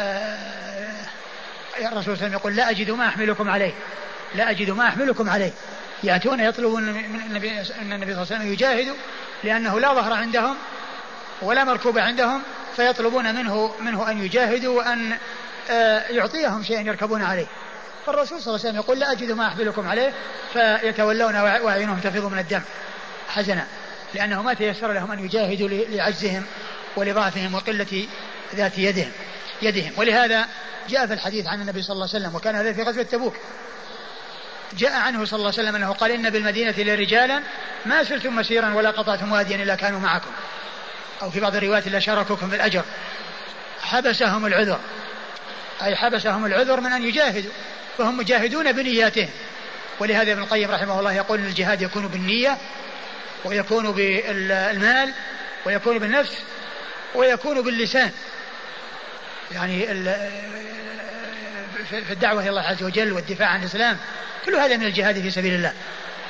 آه، الرسول صلى الله عليه وسلم يقول لا أجد ما أحملكم عليه. لا أجد ما أحملكم عليه. يأتون يطلبون من النبي, أن النبي صلى الله عليه وسلم يجاهدوا لأنه لا ظهر عندهم ولا مركوب عندهم فيطلبون منه منه أن يجاهدوا وأن آه، يعطيهم شيئا يركبون عليه. فالرسول صلى الله عليه وسلم يقول لا أجد ما أحملكم عليه فيتولون وأعينهم تفيض من الدم. حزنا. لأنه ما تيسر لهم أن يجاهدوا لعجزهم ولضعفهم وقلة ذات يدهم. يدهم. ولهذا جاء في الحديث عن النبي صلى الله عليه وسلم وكان هذا في غزوة تبوك. جاء عنه صلى الله عليه وسلم أنه قال إن بالمدينة لرجالا ما سلتم مسيرا ولا قطعتم واديا إلا كانوا معكم. أو في بعض الروايات إلا شاركوكم في الأجر. حبسهم العذر. أي حبسهم العذر من أن يجاهدوا فهم مجاهدون بنياتهم. ولهذا ابن القيم رحمه الله يقول الجهاد يكون بالنية ويكون بالمال ويكون بالنفس ويكون باللسان. يعني في الدعوة إلى الله عز وجل والدفاع عن الإسلام كل هذا من الجهاد في سبيل الله.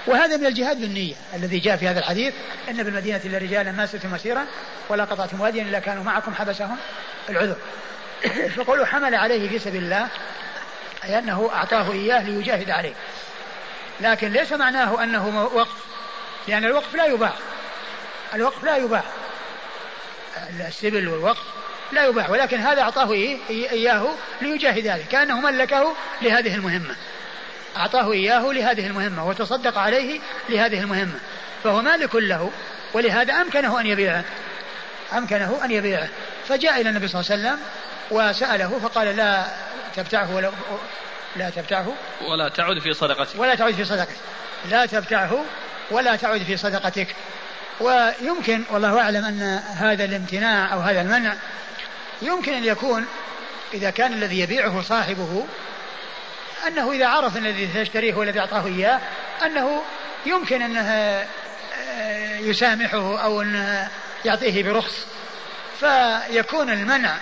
وهذا من الجهاد بالنية الذي جاء في هذا الحديث أن بالمدينة إلا رجالا ما سلتم مسيرا ولا قطعتم واديا إلا كانوا معكم حبسهم العذر. فقولوا حمل عليه في سبيل الله أي أنه أعطاه إياه ليجاهد عليه. لكن ليس معناه أنه وقف لأن الوقف لا يباع الوقف لا يباع السبل والوقف لا يباع ولكن هذا أعطاه إياه ليجاهد عليه كأنه ملكه لهذه المهمة. أعطاه إياه لهذه المهمة وتصدق عليه لهذه المهمة. فهو مالك له ولهذا أمكنه أن يبيعه. أمكنه أن يبيعه. فجاء إلى النبي صلى الله عليه وسلم وسأله فقال لا تبتعه ولا لا تبتعه. ولا تعد في صدقتك. ولا تعد في صدقتك. لا تبتعه ولا تعد في صدقتك. ويمكن والله أعلم أن هذا الامتناع أو هذا المنع يمكن أن يكون إذا كان الذي يبيعه صاحبه أنه إذا عرف الذي سيشتريه والذي أعطاه إياه أنه يمكن أنه آه، يسامحه أو أنه يعطيه برخص. فيكون المنع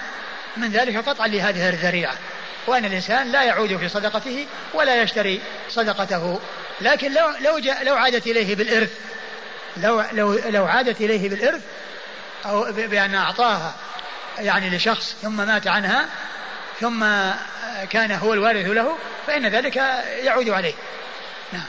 من ذلك قطعا لهذه الذريعة. وأن الإنسان لا يعود في صدقته ولا يشتري صدقته. لكن لو لو لو عادت إليه بالإرث لو لو لو عادت إليه بالإرث أو بأن أعطاها يعني لشخص ثم مات عنها ثم كان هو الوارث له فإن ذلك يعود عليه. نعم.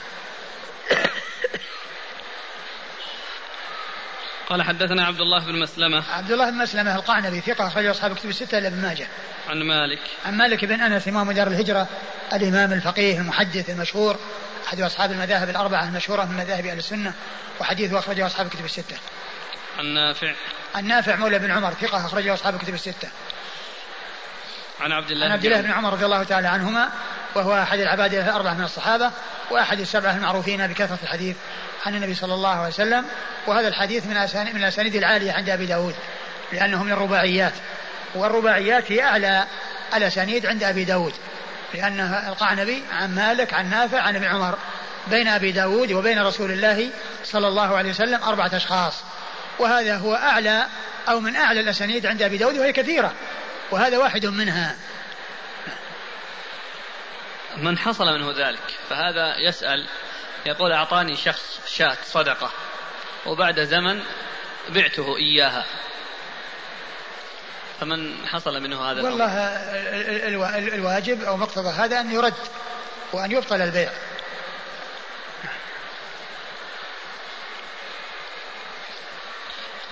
قال حدثنا عبد الله بن مسلمة. عبد الله بن مسلمة القعنبي ثقة أخرجه أصحاب كتب الستة إلا ابن ماجه. عن مالك. عن مالك بن أنس إمام دار الهجرة الإمام الفقيه المحدث المشهور أحد أصحاب المذاهب الأربعة المشهورة من مذاهب أهل السنة وحديثه أخرجه أصحاب الكتب الستة. عن نافع. عن نافع مولى بن عمر ثقة أخرجه أصحاب الكتب الستة. عن عبد الله عن عبد الله بن عمر رضي الله تعالى عنهما وهو أحد العبادة الأربعة من الصحابة وأحد السبعة المعروفين بكثرة الحديث عن النبي صلى الله عليه وسلم وهذا الحديث من من الأسانيد العالية عند أبي داود لأنه من الرباعيات. والرباعيات هي أعلى الأسانيد عند أبي داود لأن القعنبي عن مالك عن نافع عن ابن عمر بين أبي داود وبين رسول الله صلى الله عليه وسلم أربعة أشخاص. وهذا هو أعلى أو من أعلى الأسانيد عند أبي داود وهي كثيرة وهذا واحد منها. من حصل منه ذلك فهذا يسأل يقول أعطاني شخص شاة صدقة وبعد زمن بعته إياها. فمن حصل منه هذا والله الواجب أو مقتضى هذا أن يرد وأن يبطل البيع.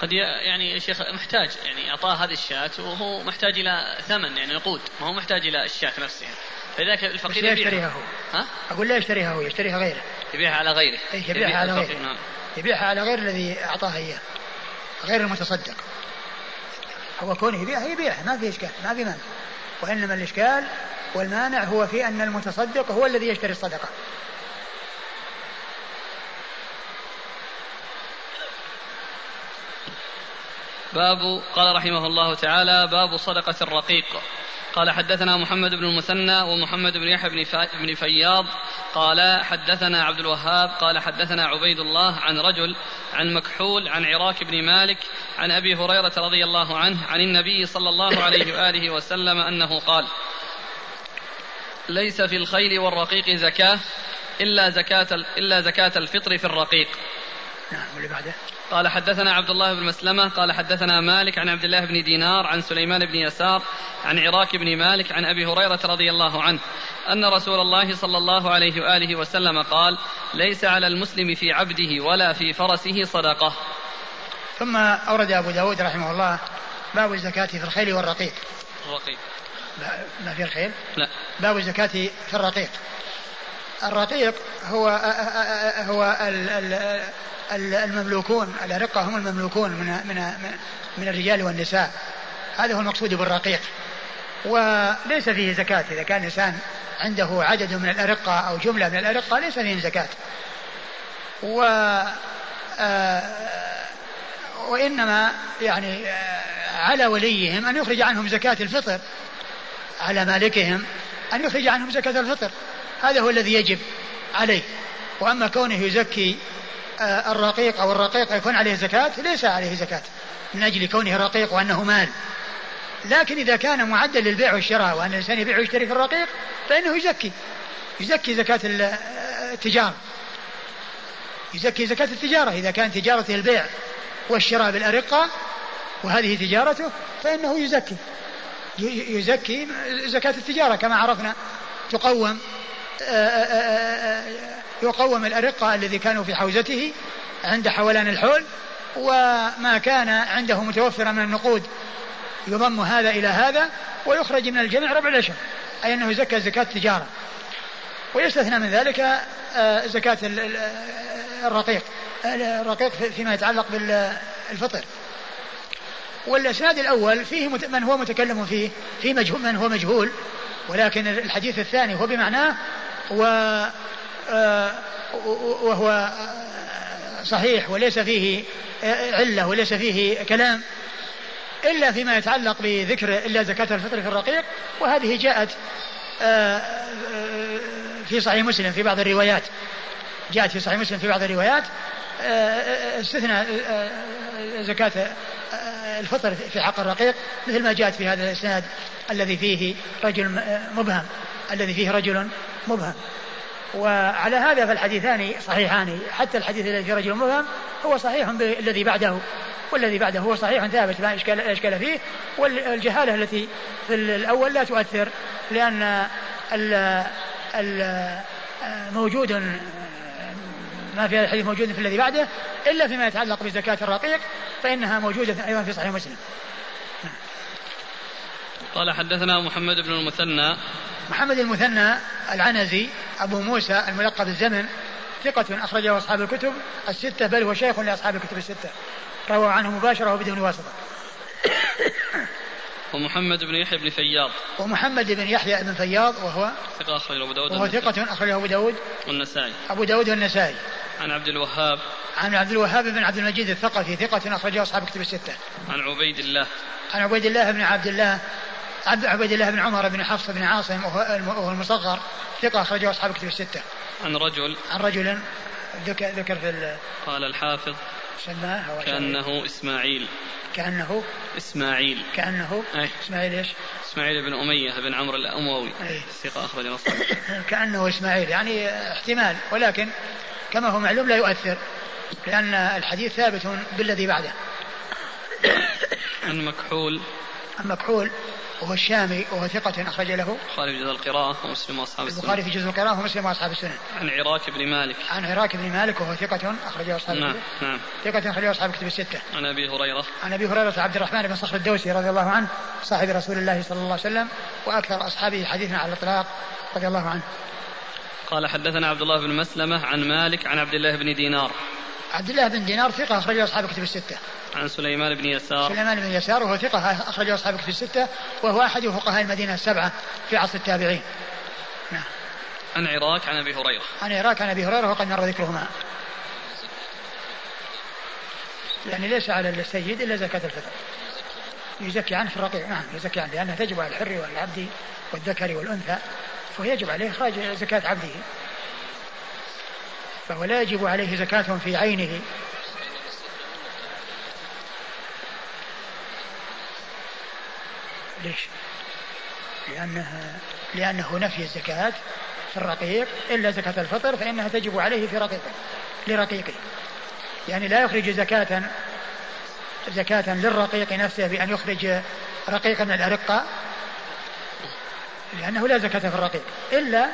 قد يعني يا شيخ محتاج يعني أعطاه هذه الشاة وهو محتاج إلى ثمن يعني نقود ما هو محتاج إلى الشاة نفسها. فلذلك الفقير يشتريها هو. ها؟ أقول لا يشتريها هو يشتريها غيره. يبيعها على غيره. اي يبيعها على غيره. نعم. يبيعها على غير الذي اعطاها إياه. غير المتصدق. هو كونه يبيعها يبيعها ما في إشكال ما في مانع. وإنما الإشكال والمانع هو في أن المتصدق هو الذي يشتري الصدقة. باب قال رحمه الله تعالى باب صدقة الرقيق. قال حدثنا محمد بن المثنى ومحمد بن يحيى بن, فياض. قال حدثنا عبد الوهاب. قال حدثنا عبيد الله عن رجل عن مكحول عن عراك بن مالك عن أبي هريرة رضي الله عنه عن النبي صلى الله عليه وآله وسلم أنه قال ليس في الخيل والرقيق زكاة إلا زكاة إلا زكاة الفطر في الرقيق. نعم واللي بعده؟ قال حدثنا عبد الله بن مسلمة قال حدثنا مالك عن عبد الله بن دينار عن سليمان بن يسار عن عراك بن مالك عن أبي هريرة رضي الله عنه أن رسول الله صلى الله عليه وآله وسلم قال ليس على المسلم في عبده ولا في فرسه صدقة. ثم أورد أبو داود رحمه الله باب الزكاة في الخيل والرقيق. الرقيق. ما في الخيل؟ لا. باب الزكاة في الرقيق. الرقيق هو هو المملوكون الأرقة هم المملوكون من من من الرجال والنساء. هذا هو المقصود بالرقيق. وليس فيه زكاة. إذا كان إنسان عنده عدد من الأرقة أو جملة من الأرقة ليس فيهم زكاة. و وإنما يعني على وليهم أن يخرج عنهم زكاة الفطر على مالكهم أن يخرج عنهم زكاة الفطر. هذا هو الذي يجب عليه. وأما كونه يزكي آه، الرقيق أو الرقيق يكون عليه زكاة ليس عليه زكاة من أجل كونه رقيق وأنه مال. لكن إذا كان معدل للبيع والشراء وأن الإنسان يبيع ويشتري في الرقيق فإنه يزكي. يزكي زكاة آه، التجارة. يزكي زكاة التجارة. إذا كان تجارته البيع والشراء بالأرقة وهذه تجارته فإنه يزكي. يزكي زكاة التجارة كما عرفنا تقوم يقوم الأرقة الذي كانوا في حوزته عند حولان الحول وما كان عنده متوفرا من النقود يضم هذا إلى هذا ويخرج من الجميع ربع العشر أي أنه زكى زكاة تجارة. ويستثنى من ذلك آه، زكاة الرقيق الرقيق فيما يتعلق بالفطر والأسناد الأول فيه من هو متكلم فيه في مجهول من هو مجهول ولكن الحديث الثاني هو بمعناه و آه، وهو صحيح وليس فيه علة وليس فيه كلام إلا فيما يتعلق بذكر إلا زكاة الفطر في الرقيق وهذه جاءت آه، في صحيح مسلم في بعض الروايات. جاءت في صحيح مسلم في بعض الروايات آه، استثنى زكاة الفطر في حق الرقيق مثل ما جاءت في هذا الإسناد الذي فيه رجل مبهم. الذي فيه رجل مبهم. وعلى هذا فالحديثان صحيحان. حتى الحديث الذي في رجل مبهم هو صحيح بالذي بعده والذي بعده هو صحيح ثابت لا إشكال, إشكال فيه. والجهالة التي في الأول لا تؤثر لأن ال ال موجود ما في هذا الحديث موجود في الذي بعده إلا فيما يتعلق بزكاة الرقيق فإنها موجودة أيضا في صحيح مسلم. قال حدثنا محمد بن المثنى محمد المثنى العنزي أبو موسى الملقب الزمن ثقة أخرجه أصحاب الكتب الستة بل هو شيخ لأصحاب الكتب الستة. روى عنه مباشرة وبدون واسطة. ومحمد بن يحيى بن فياض. ومحمد بن يحيى بن فياض وهو ثقة أخرجه أبو داود وهو ثقة أخرجه أبو داود والنسائي. أبو داود والنسائي. عن عبد الوهاب. عن عبد الوهاب بن عبد المجيد الثقفي ثقة أخرجه أصحاب الكتب الستة. عن عبيد الله. عن عبيد الله بن عبد الله عبد عبيد الله بن عمر بن حفص بن عاصم وهو المصغر ثقة أخرجه أصحاب الكتب الستة. عن رجل. عن رجل ذكر ذكر في قال الحافظ سماه كأنه إسماعيل. كأنه؟ إسماعيل. كأنه؟ أي. إسماعيل إيش؟ إسماعيل بن أمية بن عمرو الأموي. أي. ثقة أخرج نصر كأنه إسماعيل يعني احتمال ولكن كما هو معلوم لا يؤثر لأن الحديث ثابت بالذي بعده. عن مكحول. عن مكحول وهو الشامي وهو ثقة أخرج له البخاري في جزء القراءة ومسلم وأصحاب السنة. البخاري في جزء القراءة ومسلم وأصحاب السنة. عن عراك بن مالك. عن عراك بن مالك وهو ثقة أخرجه أصحاب نعم نعم. ثقة أخرجه أصحاب الكتب الستة. عن أبي هريرة. عن أبي هريرة عبد الرحمن بن صخر الدوسي رضي الله عنه صاحب رسول الله صلى الله عليه وسلم وأكثر أصحابه حديثا على الإطلاق رضي الله عنه. قال حدثنا عبد الله بن مسلمة عن مالك عن عبد الله بن دينار. عبد الله بن دينار ثقة أخرجه أصحاب الكتب الستة. عن سليمان بن يسار. سليمان بن يسار وهو ثقة أخرجه أصحاب الكتب الستة وهو أحد فقهاء المدينة السبعة في عصر التابعين. نعم. عن عراك عن أبي هريرة. عن عراك عن أبي هريرة وقد مر ذكرهما. يعني ليس على السيد إلا زكاة الفطر. يزكي عنه في الرقيق نعم يزكي عنه لأنها تجب على الحر والعبد والذكر والأنثى فيجب عليه إخراج زكاة عبده. فهو لا يجب عليه زكاة في عينه ليش؟ لأنها لأنه نفي الزكاة في الرقيق إلا زكاة الفطر فإنها تجب عليه في رقيقه لرقيقه يعني لا يخرج زكاة زكاة للرقيق نفسه بأن يخرج رقيقا من الأرقة لأنه لا زكاة في الرقيق إلا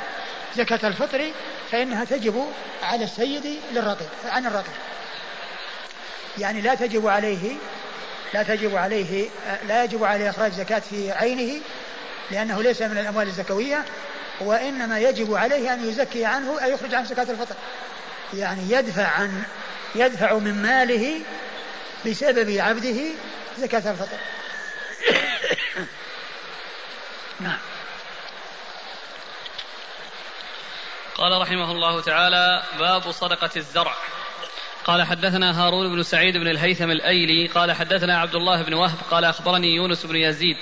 زكاة الفطر فإنها تجب على السيد للرقيق عن الرقيق. يعني لا تجب عليه لا تجب عليه لا يجب عليه إخراج زكاة في عينه لأنه ليس من الأموال الزكوية وإنما يجب عليه أن يزكي عنه أي يخرج عن زكاة الفطر. يعني يدفع عن يدفع من ماله بسبب عبده زكاة الفطر. نعم. قال رحمه الله تعالى باب صدقة الزرع. قال حدثنا هارون بن سعيد بن الهيثم الأيلي قال حدثنا عبد الله بن وهب قال أخبرني يونس بن يزيد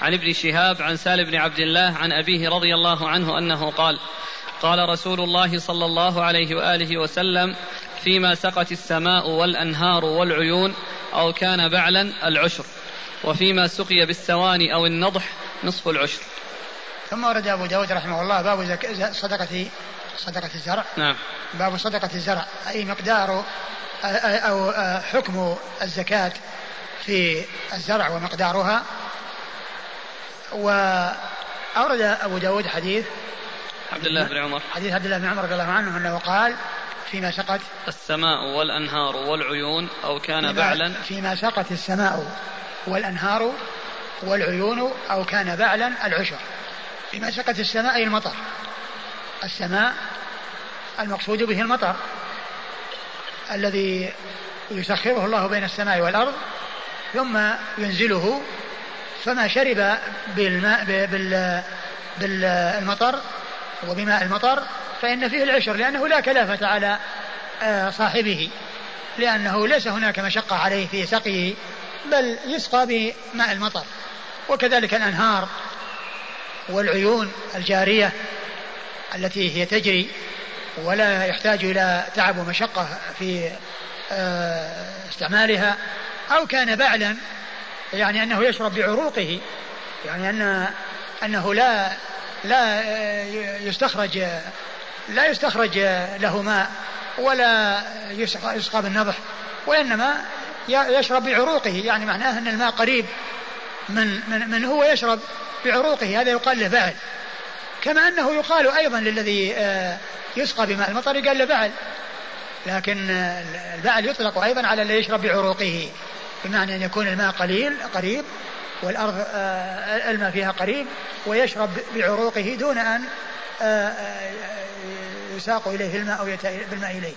عن ابن شهاب عن سالم بن عبد الله عن أبيه رضي الله عنه أنه قال قال رسول الله صلى الله عليه وآله وسلم فيما سقت السماء والأنهار والعيون أو كان بعلا العشر وفيما سقي بالسواني أو النضح نصف العشر. ثم ورد أبو داود رحمه الله باب صدقة صدقة الزرع. نعم. باب صدقة الزرع. أي مقدار أو حكم الزكاة في الزرع ومقدارها. وأورد أبو داود حديث. عبد الله بن عمر. حديث عبد الله بن عمر رضي الله عنه أنه قال فيما سقت السماء والأنهار والعيون أو كان بعلا. فيما سقت السماء والأنهار والعيون أو كان بعلا العشر. فيما سقت السماء أي المطر. السماء المقصود به المطر الذي يسخره الله بين السماء والأرض ثم ينزله فما شرب بالماء بال بالمطر وبماء المطر فإن فيه العشر لأنه لا كلافة على آه، صاحبه لأنه ليس هناك مشقة عليه في سقيه بل يسقى بماء المطر. وكذلك الأنهار والعيون الجارية التي هي تجري ولا يحتاج إلى تعب ومشقة في آه، استعمالها أو كان بعلا يعني أنه يشرب بعروقه يعني أن أنه لا لا يستخرج لا يستخرج له ماء ولا يسقى, يسقى بالنضح وإنما يشرب بعروقه يعني معناه أن الماء قريب من من, من هو يشرب بعروقه هذا يقال له بعل. كما أنه يقال أيضا للذي آه، يسقى بماء المطر قال له بعل لكن آه، البعل يطلق أيضا على الذي يشرب بعروقه بمعنى أن يكون الماء قليل قريب والأرض آه، الماء فيها قريب ويشرب بعروقه دون أن يساق إليه الماء أو بالماء إليه.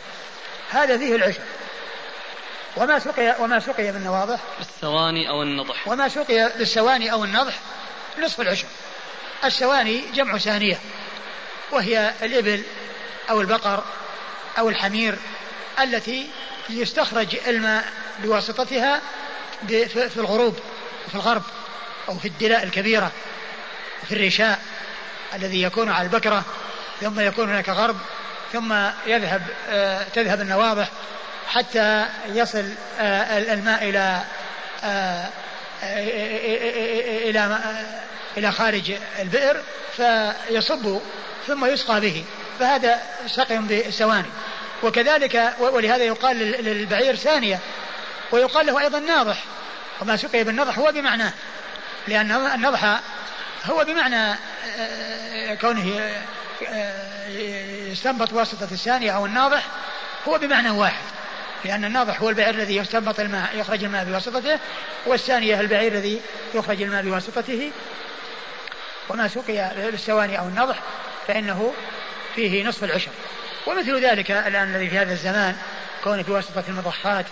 هذا فيه العشر وما سقي وما سقي بالنواضح. بالثواني أو النضح. وما سقي بالسواني أو النضح نصف العشر السواني جمع ثانية وهي الإبل أو البقر أو الحمير التي يستخرج الماء بواسطتها في الغروب وفي الغرب أو في الدلاء الكبيرة في الرشاء الذي يكون على البكرة ثم يكون هناك غرب ثم يذهب آه، تذهب النواضح حتى يصل آه، الماء إلى آه، إلى إلى خارج البئر فيصب ثم يسقى به فهذا سقي بالسواني وكذلك ولهذا يقال للبعير ثانية ويقال له أيضا ناضح وما سقي بالنضح هو بمعناه لأن النضح هو بمعنى آه، كونه آه، يستنبط واسطة الثانية أو الناضح هو بمعنى واحد لأن الناضح هو البعير الذي يستنبط الماء يخرج الماء بواسطته والثانية البعير الذي يخرج الماء بواسطته وما سقي بالسواني أو النضح فإنه فيه نصف العشر. ومثل ذلك الآن الذي في هذا الزمان كونه بواسطة المضخات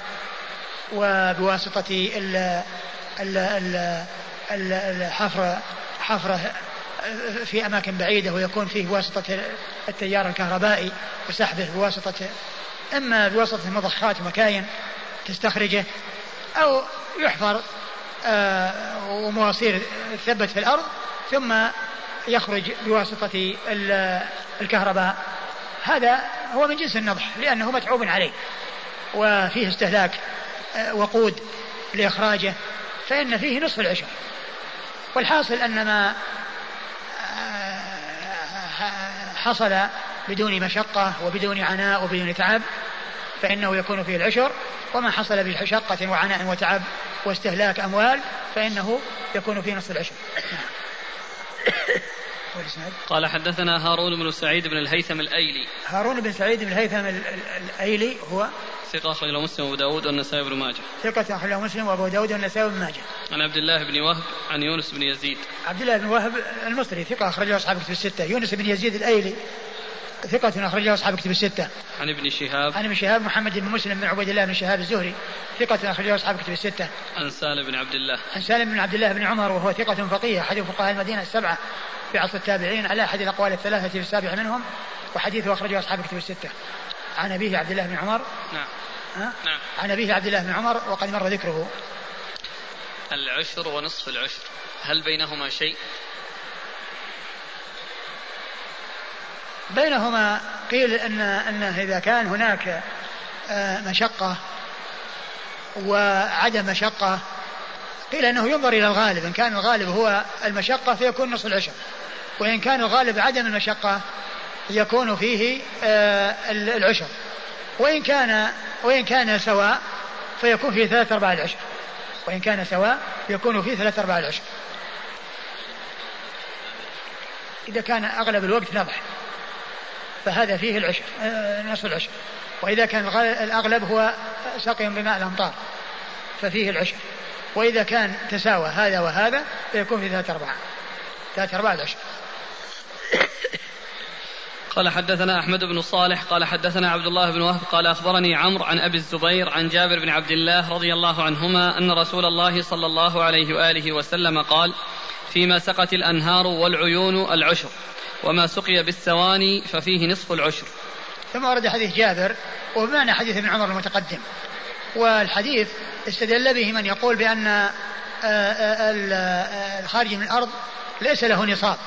وبواسطة ال الحفر حفرة في أماكن بعيدة ويكون فيه بواسطة التيار الكهربائي وسحبه بواسطة إما بواسطة المضخات مكاين تستخرجه أو يحفر آه، ومواصير تثبت في الأرض ثم يخرج بواسطة الكهرباء. هذا هو من جنس النضح لأنه متعوب عليه وفيه استهلاك آه، وقود لإخراجه فإن فيه نصف العشر. والحاصل أن ما آه، حصل بدون مشقة وبدون عناء وبدون تعب فإنه يكون فيه العشر. وما حصل بشقة وعناء وتعب واستهلاك أموال فإنه يكون فيه نصف العشر. قال حدثنا هارون بن سعيد بن الهيثم الأيلي. هارون بن سعيد بن الهيثم الأيلي هو ثقة أخرج له مسلم وأبو داود والنسائي بن ماجه. ثقة أخرج له مسلم وأبو داود والنسائي بن ماجه. عن عبد الله بن وهب عن يونس بن يزيد. عبد الله بن وهب المصري ثقة أخرج له أصحاب الستة. يونس بن يزيد الأيلي ثقة أخرج له أصحاب كتب الستة. عن ابن شهاب. عن ابن شهاب محمد بن مسلم بن عبيد الله بن شهاب الزهري ثقة أخرج له أصحاب كتب الستة. عن سالم بن عبد الله. عن سالم بن عبد الله بن عمر وهو ثقة فقيه أحد فقهاء المدينة السبعة في عصر التابعين على أحد الأقوال الثلاثة في السابع منهم وحديثه أخرجه أصحاب كتب الستة. عن أبيه عبد الله بن عمر. نعم. ها؟ نعم. عن أبيه عبد الله بن عمر وقد مر ذكره. العشر ونصف العشر هل بينهما شيء؟ بينهما قيل أن أن إذا كان هناك آه، مشقة وعدم مشقة قيل أنه ينظر إلى الغالب إن كان الغالب هو المشقة فيكون نصف العشر وإن كان الغالب عدم المشقة يكون فيه آه، العشر وإن كان وإن كان سواء فيكون فيه ثلاث أرباع العشر وإن كان سواء يكون فيه ثلاث أرباع العشر. إذا كان أغلب الوقت نضح. فهذا فيه العشر آه، نصف العشر وإذا كان الأغلب هو سقي بماء الأمطار ففيه العشر وإذا كان تساوى هذا وهذا فيكون في ثلاثة أرباع ثلاثة أرباع العشر قال حدثنا أحمد بن صالح قال حدثنا عبد الله بن وهب قال أخبرني عمرو عن أبي الزبير عن جابر بن عبد الله رضي الله عنهما أن رسول الله صلى الله عليه وآله وسلم قال فيما سقت الأنهار والعيون العشر وما سقي بالثواني ففيه نصف العشر. ثم ورد حديث جابر وبمعنى حديث ابن عمر المتقدم. والحديث استدل به من يقول بأن آه، آه، آه، الخارج من الأرض ليس له نصاب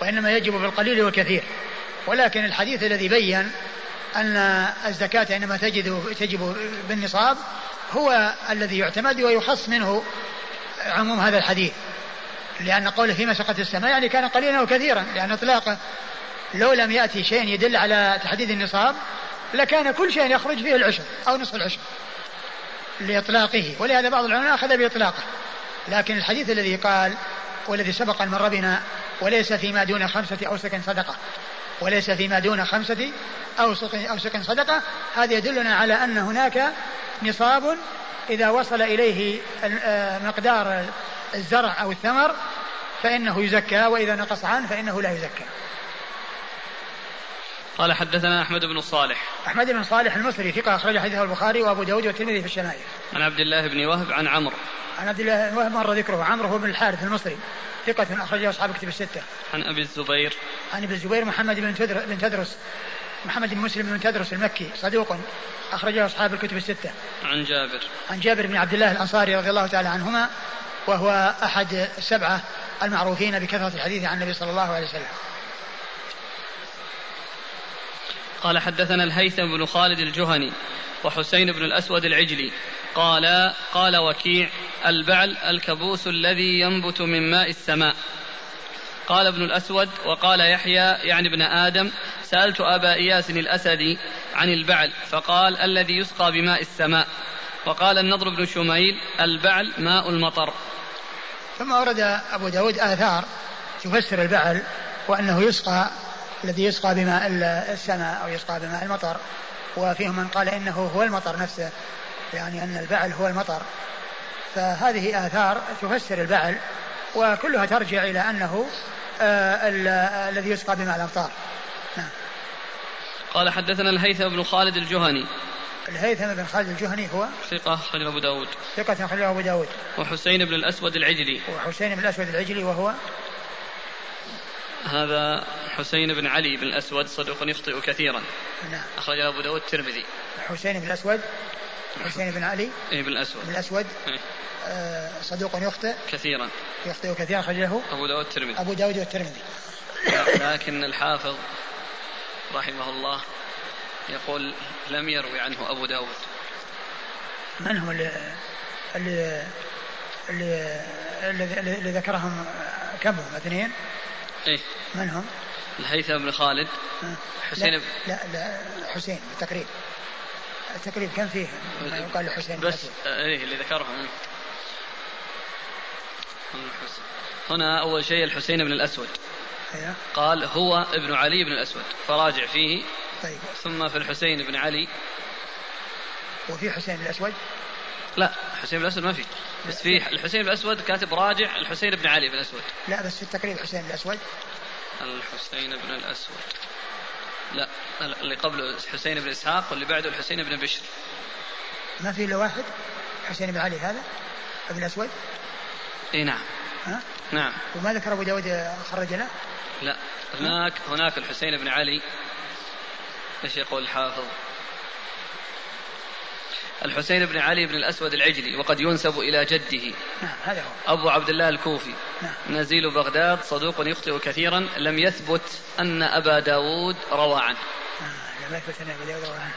وإنما يجب بالقليل والكثير. ولكن الحديث الذي بين أن الزكاة إنما تجد تجب بالنصاب هو الذي يعتمد ويخص منه عموم هذا الحديث. لأن قوله فيما سقط السماء يعني كان قليلا وكثيرا لأن إطلاقه لو لم يأتي شيء يدل على تحديد النصاب لكان كل شيء يخرج فيه العشر أو نصف العشر لإطلاقه ولهذا بعض العلماء أخذ بإطلاقه. لكن الحديث الذي قال والذي سبق أن مر بنا وليس فيما دون خمسة أوسق صدقة وليس فيما دون خمسة أوسق أوسق صدقة هذا يدلنا على أن هناك نصاب إذا وصل إليه آه، مقدار الزرع أو الثمر فإنه يزكى وإذا نقص عنه فإنه لا يزكى. قال حدثنا أحمد بن صالح. أحمد بن صالح المصري ثقة أخرج حديثه البخاري وأبو داود والترمذي في الشمائل عن عبد الله بن وهب عن عمرو. عن عبد الله بن وهب مر ذكره. عمرو هو بن الحارث المصري ثقة أخرجه أصحاب كتب الستة. عن أبي الزبير. عن أبي الزبير محمد بن تدر بن تدرس محمد بن مسلم بن تدرس المكي صدوق أخرجه أصحاب الكتب الستة. عن جابر. عن جابر بن عبد الله الأنصاري رضي الله تعالى عنهما وهو أحد السبعة المعروفين بكثرة الحديث عن النبي صلى الله عليه وسلم. قال حدثنا الهيثم بن خالد الجهني وحسين بن الأسود العجلي. قال قال وكيع البعل الكبوس الذي ينبت من ماء السماء. قال ابن الأسود وقال يحيى يعني ابن آدم سألت أبا إياس الأسدي عن البعل فقال الذي يسقى بماء السماء. وقال النضر بن شميل البعل ماء المطر. ثم ورد أبو داود آثار تفسر البعل وأنه يسقى الذي يسقى بماء السماء أو يسقى بماء المطر وفيهم من قال إنه هو المطر نفسه يعني أن البعل هو المطر. فهذه آثار تفسر البعل وكلها ترجع إلى أنه آه الذي يسقى بماء الأمطار. نعم. قال حدثنا الهيثم بن خالد الجهني. الهيثم بن خالد الجهني هو ثقة أخرج أبو داود. ثقة أخرج أبو داود. وحسين بن الأسود العجلي. وحسين بن الأسود العجلي وهو هذا حسين بن علي بن الأسود صدوق يخطئ كثيرا. نعم. أخرج أبو داود الترمذي. حسين بن الأسود حسين بن علي إيه بن الأسود. بن الأسود إيه؟ آه صدوق يخطئ. كثيرا. يخطئ كثيرا أخرجه أبو داود الترمذي. أبو داود والترمذي لكن الحافظ رحمه الله يقول لم يروي عنه أبو داود. من هم اللي اللي اللي, ذكرهم كم هم اثنين؟ إيه؟ من هم؟ الهيثم بن خالد حسين لا, لا, لا حسين بالتقريب التقريب كم فيه؟ يقال الحسين بس إيه اللي ذكرها هنا أول شيء الحسين بن الأسود. أيوه. قال هو ابن علي بن الأسود. فراجع فيه. طيب. ثم في الحسين بن علي. وفي حسين بن الأسود؟ لا الحسين بن الأسود ما في. بس في الحسين بن الأسود كاتب راجع الحسين بن علي بن الأسود. لا بس في التقريب حسين بن الأسود. الحسين بن الأسود. لا اللي قبله حسين بن إسحاق واللي بعده الحسين بن بشر. ما في إلا واحد حسين بن علي هذا ابن الأسود؟ إي نعم. ها؟ نعم وما ذكر أبو داود خرج له؟ لا هناك هناك الحسين بن علي إيش يقول الحافظ؟ الحسين بن علي بن الأسود العجلي وقد ينسب إلى جده نعم هذا هو أبو عبد الله الكوفي نعم. نزيل بغداد صدوق يخطئ كثيرا لم يثبت أن أبا داود روى عنه آه لم يثبت أن أبا داود روى عنه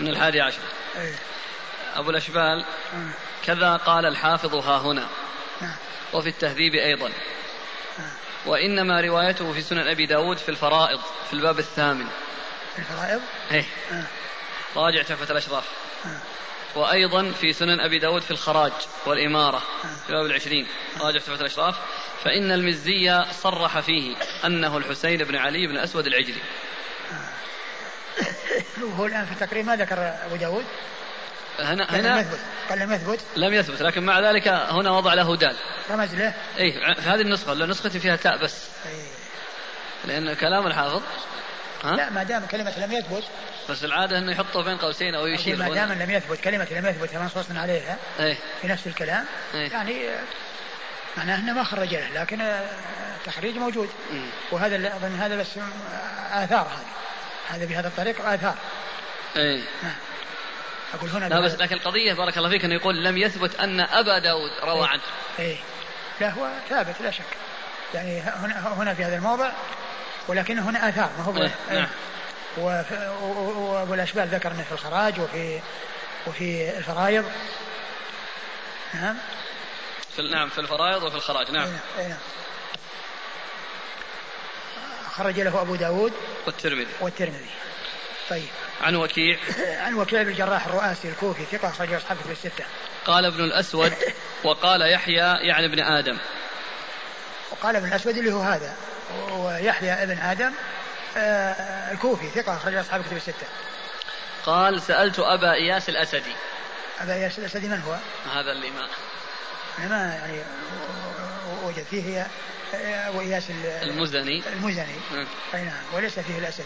من الحادي عشر أيه. أبو الأشبال آه. كذا قال الحافظ ها هنا نعم. وفي التهذيب أيضا. وإنما روايته في سنن أبي داود في الفرائض في الباب الثامن. الفرائض؟ إيه. آه. راجع تحفة الأشراف. آه. وأيضا في سنن أبي داود في الخراج والإمارة آه. في باب العشرين. راجع تحفة الأشراف. فإن المزي صرح فيه أنه الحسين بن علي بن أسود العجلي. هو الآن في التقريب ما ذكر أبو داود؟ هنا هنا قال لم يثبت. لم يثبت لكن مع ذلك هنا وضع له دال. رمز له. اي في هذه النسخة نسختي فيها تاء بس. أي. لأن كلام الحافظ. ها؟ لا ما دام كلمة لم يثبت. بس العادة إنه يحطه بين قوسين أو يشير ما. دام لم يثبت كلمة لم يثبت منصوص عليها. إيه. في نفس الكلام. إيه. يعني آه، معناه إنه ما خرج له لكن آه، التخريج موجود. مم. وهذا أظن هذا بس آه، آثار هذه. هذا بهذا الطريق آثار. إيه. نعم. أقول هنا لا بس لكن القضية بارك الله فيك أنه يقول لم يثبت أن أبا داود روى إيه. عنه إيه لا هو ثابت لا شك يعني هنا هنا في هذا الموضع ولكن هنا آثار ما هو إيه، إيه. نعم. وف- و- و- والأشبال ذكر انه في الخراج وفي وفي الفرائض نعم في نعم في الفرائض وفي الخراج نعم إيه، إيه. خرج له أبو داود والترمذي والترمذي طيب. عن وكيع. عن وكيع بن الجراح الرؤاسي الكوفي ثقة أخرج أصحابه في الستة. قال ابن الأسود وقال يحيى يعني ابن آدم. وقال ابن الأسود اللي هو هذا ويحيى ابن آدم آه، الكوفي ثقة أخرج أصحاب كتب الستة. قال سألت أبا إياس الأسدي. أبا إياس الأسدي من هو؟ هذا اللي ما أنا ما يعني وجد فيه هي آه، أبو إياس ال- المزني. المزني. أي نعم وليس فيه الأسدي.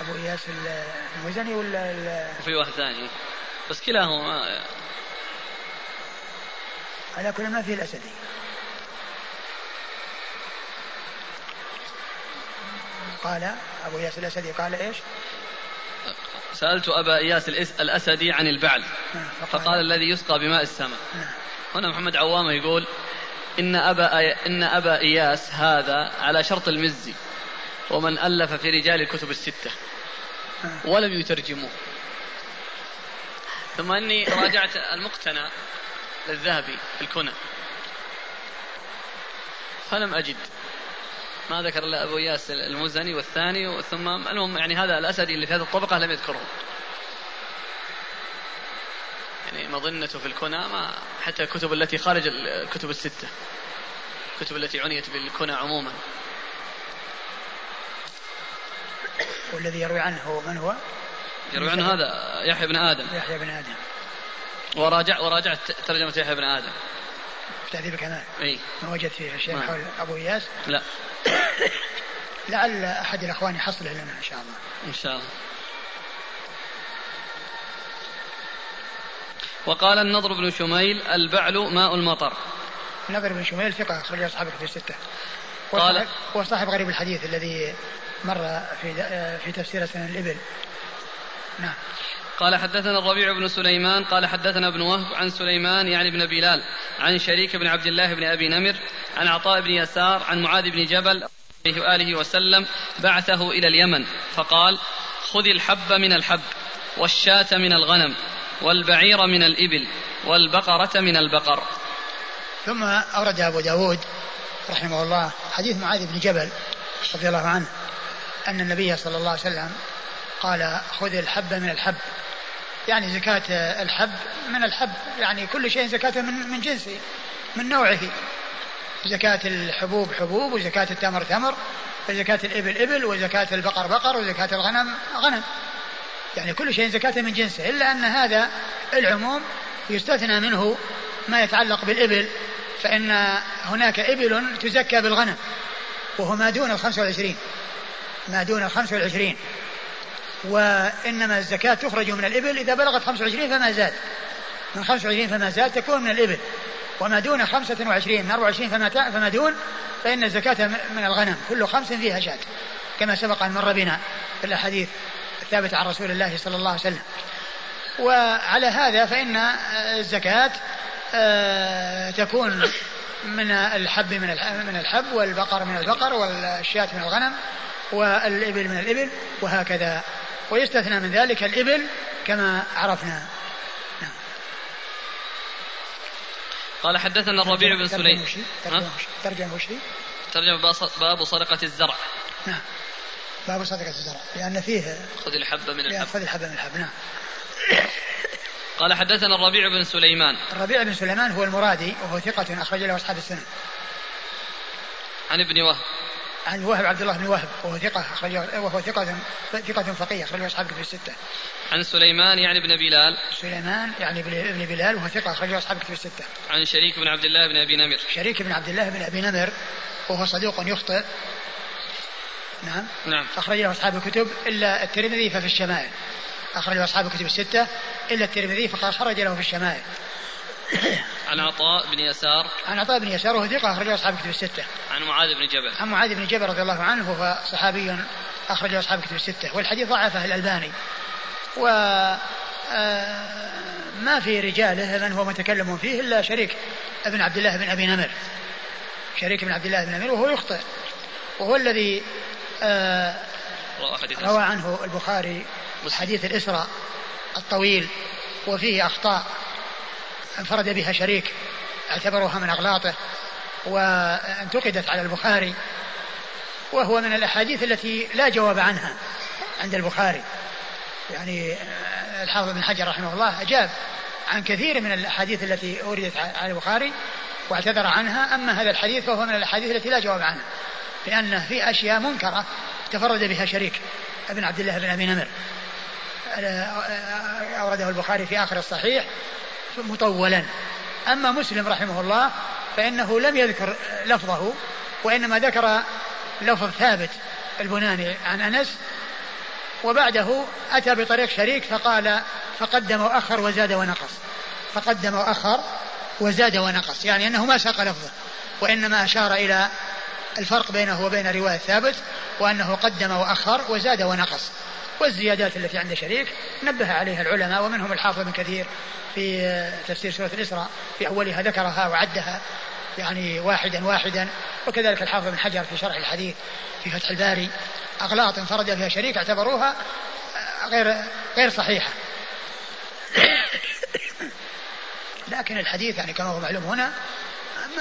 أبو إياس ال- المزني ولا ال- وفي واحد ثاني. بس كلاهما على كل ما فيه الأسدي قال أبو إياس الأسدي قال إيش؟ سألت أبا إياس الإس- الأسدي عن البعل نعم، فقال الذي يسقى بماء السماء. نعم. هنا محمد عوامة يقول أبا أي- إن أبا إياس هذا على شرط المزي. ومن ألف في رجال الكتب الستة. ولم يترجموه ثم أني راجعت المقتنى للذهبي في الكنى فلم أجد ما ذكر إلا أبو اياس المزني والثاني ثم المهم يعني هذا الأسدي اللي في هذه الطبقة لم يذكره. يعني مظنته في الكنى ما حتى الكتب التي خارج الكتب الستة. الكتب التي عنيت بالكنى عموما. والذي يروي عنه هو من هو؟ يروي عنه هذا يحيى بن آدم يحيى بن آدم وراجع وراجعت ترجمة يحيى بن آدم. في تهذيب الكمال إي ما وجد فيه شيء. حول أبو إياس لا لعل أحد الأخوان يحصله لنا إن شاء الله إن شاء الله. وقال النضر بن شميل البعل ماء المطر نظر بن شميل ثقة أخرج أصحابه في الستة قال- صاحب- هو صاحب غريب الحديث الذي مر في في تفسير سنن الإبل. نعم. قال حدثنا الربيع بن سليمان قال حدثنا ابن وهب عن سليمان يعني بن بلال عن شريك بن عبد الله بن أبي نمر عن عطاء بن يسار عن معاذ بن جبل عليه وآله وسلم بعثه إلى اليمن فقال خذ الحب من الحب والشاة من الغنم والبعير من الإبل والبقرة من البقر. ثم أورد أبو داود رحمه الله حديث معاذ بن جبل رضي الله عنه. أن النبي صلى الله عليه وسلم قال خذ الحب من الحب. يعني زكاة الحب من الحب. يعني كل شيء زكاته من من جنسه من نوعه. زكاة الحبوب حبوب وزكاة التمر تمر وزكاة الإبل إبل وزكاة البقر بقر وزكاة الغنم غنم. يعني كل شيء زكاة من جنسه إلا أن هذا العموم يستثنى منه ما يتعلق بالإبل. فإن هناك إبل تزكى بالغنم وهو ما دون الخمسة والعشرين. ما دون الخمسة والعشرين وإنما الزكاة تخرج من الإبل إذا بلغت خمسة وعشرين فما زاد. من خمسة وعشرين فما زاد تكون من الإبل. وما دون خمسة وعشرين من أربعة وعشرين فما, فما دون فإن الزكاة من الغنم. كل خمس فيها شاة كما سبق أن مر بنا في الأحاديث الثابتة عن رسول الله صلى الله عليه وسلم. وعلى هذا فإن الزكاة آه، تكون من الحب من الحب والبقر من البقر والشاة من الغنم. والإبل من الإبل وهكذا ويستثنى من ذلك الإبل كما عرفنا. نعم. قال حدثنا الربيع بن سليم. ترجم وشي ترجم باب صدقة الزرع. نعم. باب صدقة الزرع لأن فيه خذ الحبة من الحب خذ الحبة من الحب نعم. قال حدثنا الربيع بن سليمان. الربيع بن سليمان هو المرادي وهو ثقة أخرج له أصحاب السنة عن ابن وهب. عن وهب عبد الله بن وهب وهو ثقة أخرجه وهو ثقة ثقة فقيه أخرجه أصحاب كتب الستة. عن سليمان يعني ابن بلال. سليمان يعني ابن بلال وهو ثقة أخرجه أصحاب كتب الستة. عن شريك بن عبد الله بن أبي نمر. شريك بن عبد الله بن أبي نمر وهو صدوق يخطئ. نعم. نعم. أخرجه أصحاب الكتب إلا الترمذي ففي الشمائل. أخرجه أصحاب الكتب الستة إلا الترمذي فقد خرج له في الشمائل. عن عطاء بن يسار. عن عطاء بن يسار وهو ثقة أخرجه أصحاب كتب الستة. عن معاذ بن جبل. عن معاذ بن جبل رضي الله عنه وهو صحابي أخرجه أصحاب كتب الستة. والحديث ضعفه الألباني. و آه، ما في رجاله من هو متكلم فيه إلا شريك ابن عبد الله بن أبي نمر. شريك بن عبد الله بن نمر وهو يخطئ. وهو الذي آه، روى عنه البخاري حديث الإسراء الطويل وفيه أخطاء. انفرد بها شريك اعتبروها من أغلاطه وانتقدت على البخاري وهو من الأحاديث التي لا جواب عنها عند البخاري يعني الحافظ بن حجر رحمه الله أجاب عن كثير من الأحاديث التي أوردت على البخاري واعتذر عنها أما هذا الحديث فهو من الأحاديث التي لا جواب عنها لأنه في أشياء منكرة تفرد بها شريك ابن عبد الله بن أبي نمر أورده البخاري في آخر الصحيح مطولا. أما مسلم رحمه الله فإنه لم يذكر لفظه وإنما ذكر لفظ ثابت البناني عن أنس وبعده أتى بطريق شريك فقال فقدم وأخر وزاد ونقص فقدم وأخر وزاد ونقص يعني أنه ما ساق لفظه وإنما أشار إلى الفرق بينه وبين رواية ثابت وأنه قدم وأخر وزاد ونقص. والزيادات التي عند شريك نبه عليها العلماء ومنهم الحافظ بن كثير في تفسير سورة الإسراء في أولها ذكرها وعدها يعني واحدا واحدا وكذلك الحافظ بن حجر في شرح الحديث في فتح الباري أغلاط انفرد فيها شريك اعتبروها غير غير صحيحة. لكن الحديث يعني كما هو معلوم هنا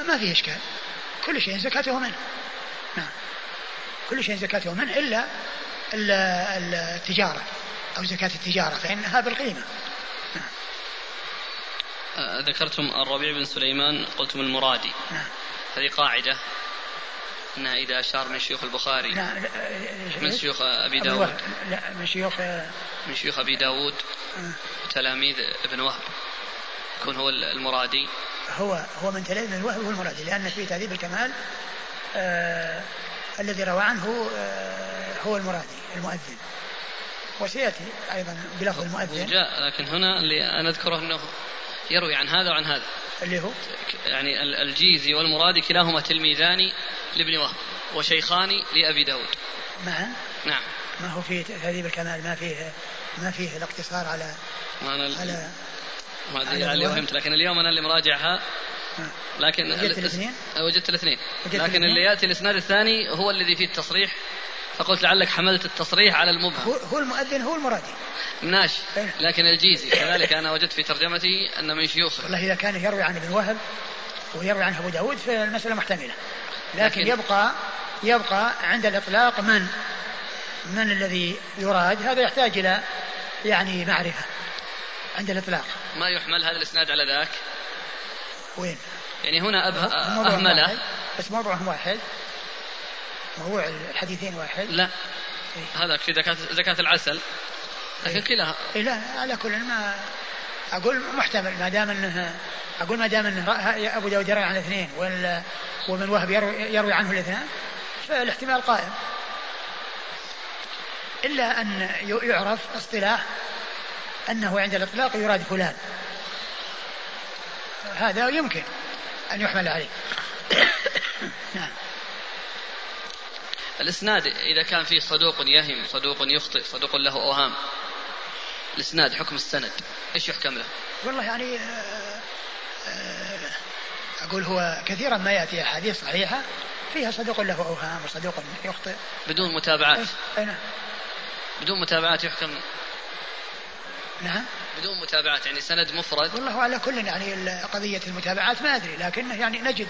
ما فيه إشكال. كل شيء زكاته منه. نعم. كل شيء زكاته منه إلا التجارة أو زكاة التجارة فإنها بالقيمة. آه، ذكرتم الربيع بن سليمان قلتم المرادي. نعم. هذه قاعدة أن إذا أشار من شيوخ البخاري. نعم. من شيوخ أبي داود. لا من شيوخ من شيوخ أبي داود آه. تلاميذ ابن وهب. يكون هو المرادي. هو هو من تلاميذ ابن وهب هو المرادي لأن في تهذيب الكمال آه الذي روى عنه آه هو المرادي المؤذن. وسيأتي أيضا بلفظ المؤذن. جاء لكن هنا اللي أنا أذكره أنه يروي عن هذا وعن هذا. اللي هو؟ يعني الجيزي والمرادي كلاهما تلميذان لابن وهب وشيخان لأبي داود. معا نعم. ما هو في تهذيب الكمال ما فيه ما فيه الاقتصار على ما أنا على ما أدري اللي فهمت لكن اليوم أنا اللي مراجعها. لكن وجدت الاثنين؟ وجدت الاثنين. لكن اللي يأتي الإسناد الثاني هو الذي فيه التصريح فقلت لعلك حملت التصريح على المبهم هو, هو المؤذن هو المرادي. ماشي لكن الجيزي كذلك أنا وجدت في ترجمتي أن من شيوخه والله إذا كان يروي عن ابن وهب ويروي عنه أبو داود فالمسألة محتملة. لكن, لكن يبقى يبقى عند الإطلاق من؟ من الذي يراد؟ هذا يحتاج إلى يعني معرفة. عند الإطلاق. ما يحمل هذا الإسناد على ذاك؟ وين؟ يعني هنا أبه أهمله. بس موضوعهم واحد. موضوع الحديثين واحد. لا. إيه؟ هذاك في زكاة, زكاة العسل. لكن إيه؟ كلها إيه لا على كل ما أقول محتمل ما دام أنه أقول ما دام أنه أبو داود يروي عن الاثنين ومن وهب يروي عنه الاثنان فالاحتمال قائم. إلا أن يعرف اصطلاح أنه عند الإطلاق يراد فلان. هذا يمكن أن يحمل عليه. نعم. الإسناد إذا كان فيه صدوق يهم صدوق يخطئ صدوق له أوهام. الإسناد حكم السند. إيش يحكم له؟ والله يعني آه، آه، أقول هو كثيرا ما يأتي أحاديث صحيحة فيها صدوق له أوهام وصدوق يخطئ. بدون متابعات. أي نعم. بدون متابعات يحكم. نعم. بدون متابعات يعني سند مفرد. والله على كل يعني قضية المتابعات ما أدري لكن يعني نجد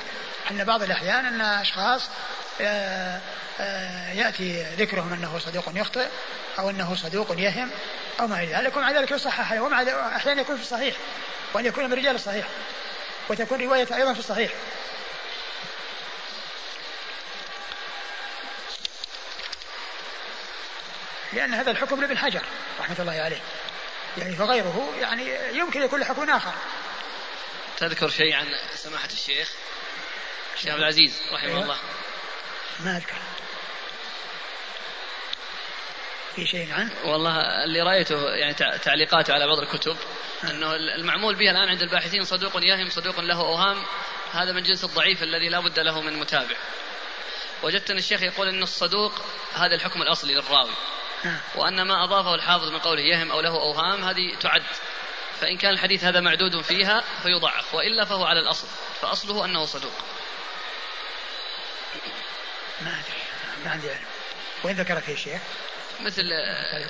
أن بعض الأحيان أن أشخاص آه، آه، يأتي ذكرهم أنه صدوق يخطئ أو أنه صدوق يهم أو ما إلى ذلك ومع ذلك يصحح ومع أحيانا يكون في الصحيح وأن يكون من رجال الصحيح وتكون رواية أيضا في الصحيح. لأن هذا الحكم لابن حجر رحمة الله عليه. يعني فغيره يعني يمكن يكون له حكم آخر. تذكر شيء عن سماحة الشيخ؟ الشيخ عبد العزيز رحمه أيوه. الله. ما أذكر. في شيء عنه؟ والله اللي رأيته يعني تعليقاته على بعض الكتب أنه المعمول به الآن عند الباحثين صدوق يهم صدوق له أوهام هذا من جنس الضعيف الذي لا بد له من متابع. وجدت أن الشيخ يقول أن الصدوق هذا الحكم الأصلي للراوي. وأن ما أضافه الحافظ من قوله يهم أو له أوهام هذه تعد. فإن كان الحديث هذا معدود فيها فيضعف وإلا فهو على الأصل. فأصله أنه صدوق. ما أدري ما عندي علم. وين ذكر فيه الشيخ؟ مثل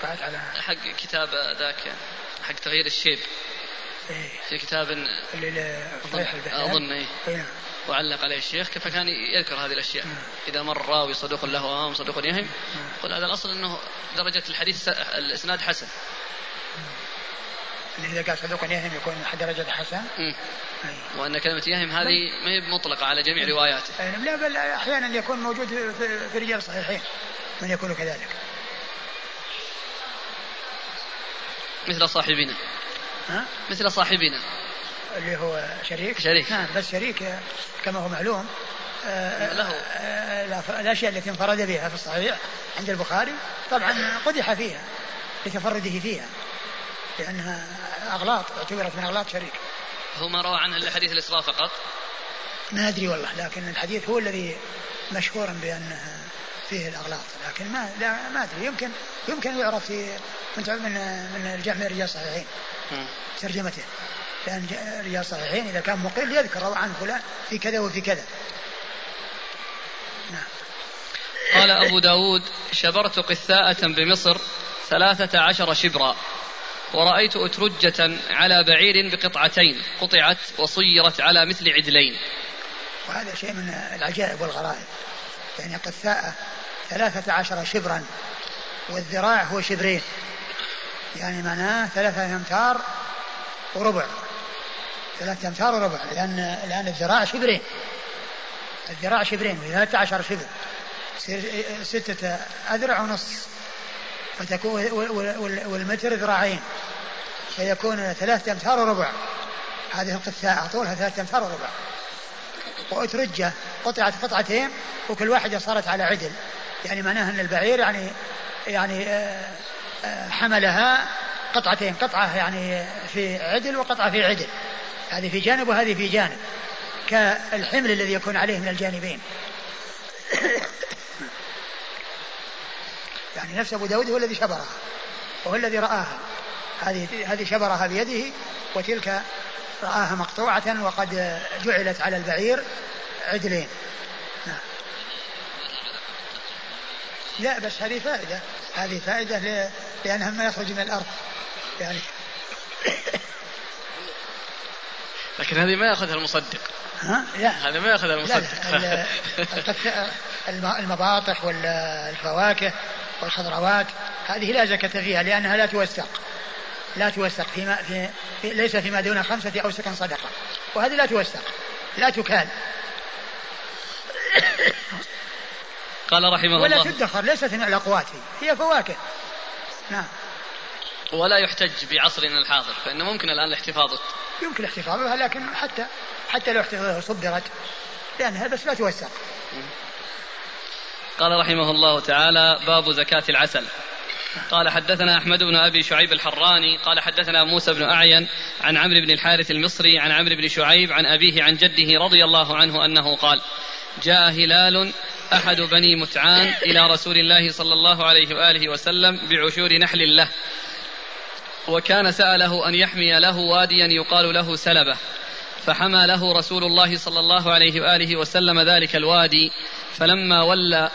على حق كتاب ذاك حق تغيير الشيب. إيه؟ في كتاب اللي أظن إيه. نعم. وعلق عليه الشيخ فكان يذكر هذه الأشياء نعم. إذا مر راوي صدوق له أوهام صدوق يهم نعم. قل هذا الأصل أنه درجة الحديث الإسناد حسن إذا قال صدوق يهم يكون درجة حسن وأن كلمة يهم هذه ما هي مطلقة على جميع رواياته لا بل أحيانا يكون موجود في رجال الصحيحين من يكون كذلك مثل صاحبنا ها؟ مثل صاحبنا اللي هو شريك. شريك. نعم بس شريك كما هو معلوم. له. آه، الأشياء التي انفرد بها في الصحيح عند البخاري طبعا قدح فيها لتفرده فيها لأنها أغلاط اعتبرت من أغلاط شريك. هو ما روى عنها الا حديث الإسراء فقط؟ ما أدري والله لكن الحديث هو الذي مشهور بانه فيه الأغلاط لكن ما لا ما أدري. يمكن يمكن يعرف في من من من الجامع رجال الصحيحين ترجمته. لأن رجال الصحيحين إذا كان مقل يذكر عن فلان في كذا وفي كذا. نعم. قال أبو داود شبرت قثاءة بمصر ثلاثة عشر شبرا ورأيت أترجة على بعير بقطعتين قطعت وصيرت على مثل عدلين. وهذا شيء من العجائب والغرائب. يعني قثاءة ثلاثة عشر شبرا والذراع هو شبرين. يعني معناه ثلاثة أمتار وربع. ثلاثة أمتار وربع لأن الآن الذراع شبرين. الذراع شبرين وثلاثة عشر شبر. ستة أذرع ونص. فتكون والمتر ذراعين. فيكون ثلاثة أمتار وربع هذه القثاء طولها ثلاثة أمتار وربع وأترجة قطعت قطعتين وكل واحدة صارت على عدل. يعني معناها أن البعير يعني يعني آه، آه، حملها قطعتين. قطعة يعني في عدل وقطعة في عدل. هذه في جانب وهذه في جانب كالحمل الذي يكون عليه من الجانبين. يعني نفس أبو داود هو الذي شبرها وهو الذي رآها. هذه هذه شبرها بيده وتلك رآها مقطوعة وقد جعلت على البعير عدلين. نعم. لا بس هذه فائدة. هذه فائدة لأنها ما يخرج من الأرض. يعني لكن هذه ما يأخذها المصدق. ها؟ لا. هذا ما يأخذها المصدق. لا لا. المباطح ولا الفواكه والخضروات هذه لا زكاة فيها لأنها لا توثق. لا توثق فيما في, في ليس فيما دون خمسة أوسق صدقة. وهذه لا توثق. لا تكال. قال رحمه ولا الله. ولا تدخر ليست من الأقوات هي فواكه. نعم. ولا يحتج بعصرنا الحاضر فإنه ممكن الآن الاحتفاظ. يمكن الاحتفاظ بها لكن حتى حتى لو صدرت لأنها بس لا توسع. قال رحمه الله تعالى باب زكاة العسل. قال حدثنا أحمد بن أبي شعيب الحراني قال حدثنا موسى بن أعين عن عمرو بن الحارث المصري عن عمرو بن شعيب عن أبيه عن جده رضي الله عنه أنه قال جاء هلال أحد بني متعان إلى رسول الله صلى الله عليه وآله وسلم بعشور نحل له. وكان سأله أن يحمي له واديا يقال له سلبة فحمى له رسول الله صلى الله عليه وآله وسلم ذلك الوادي فلما ولى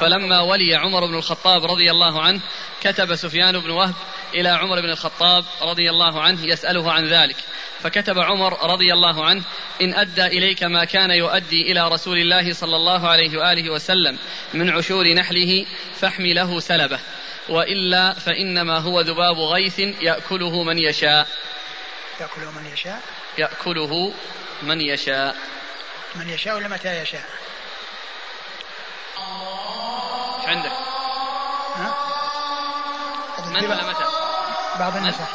فلما ولي عمر بن الخطاب رضي الله عنه كتب سفيان بن وهب إلى عمر بن الخطاب رضي الله عنه يسأله عن ذلك. فكتب عمر رضي الله عنه إن أدى إليك ما كان يؤدي إلى رسول الله صلى الله عليه وآله وسلم من عشور نحله فاحمي له سلبه. وإلا فإنما هو ذباب غيث يأكله من يشاء. يأكله من يشاء. يأكله من يشاء. من يشاء ولا متى يشاء؟ إيش عندك؟ ها؟ من ولا متى؟ بعض النسخ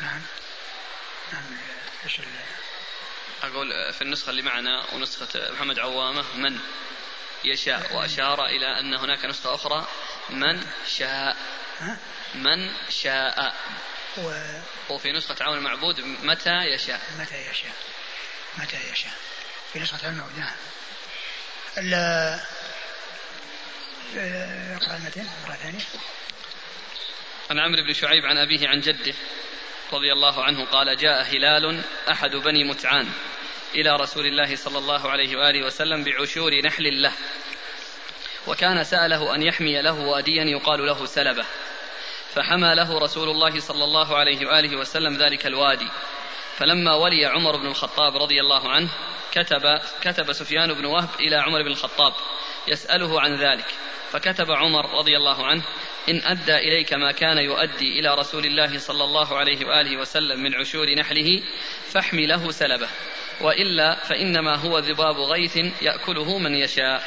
نعم. نعم. إيش أقول في النسخة اللي معنا ونسخة محمد عوامة من يشاء وأشار إلى أن هناك نسخة أخرى من شاء من شاء. و... وفي نسخة عون المعبود متى يشاء. متى يشاء؟ متى يشاء؟ في نسخة عون المعبود نعم ال اقرأ المتن مرة ثانية. عن عمرو بن شعيب عن أبيه عن جده. رضي الله عنه قال جاء هلال أحد بني متعان إلى رسول الله صلى الله عليه وآله وسلم بعشور نحل له وكان سأله أن يحمي له وأديا يقال له سلبة فحمى له رسول الله صلى الله عليه وآله وسلم ذلك الوادي. فلما ولي عمر بن الخطاب رضي الله عنه كتب كتب سفيان بن وهب إلى عمر بن الخطاب يسأله عن ذلك. فكتب عمر رضي الله عنه إن أدى إليك ما كان يؤدي إلى رسول الله صلى الله عليه وآله وسلم من عشور نحله فاحمي له سلبه. وإلا فإنما هو ذباب غيث يأكله من يشاء.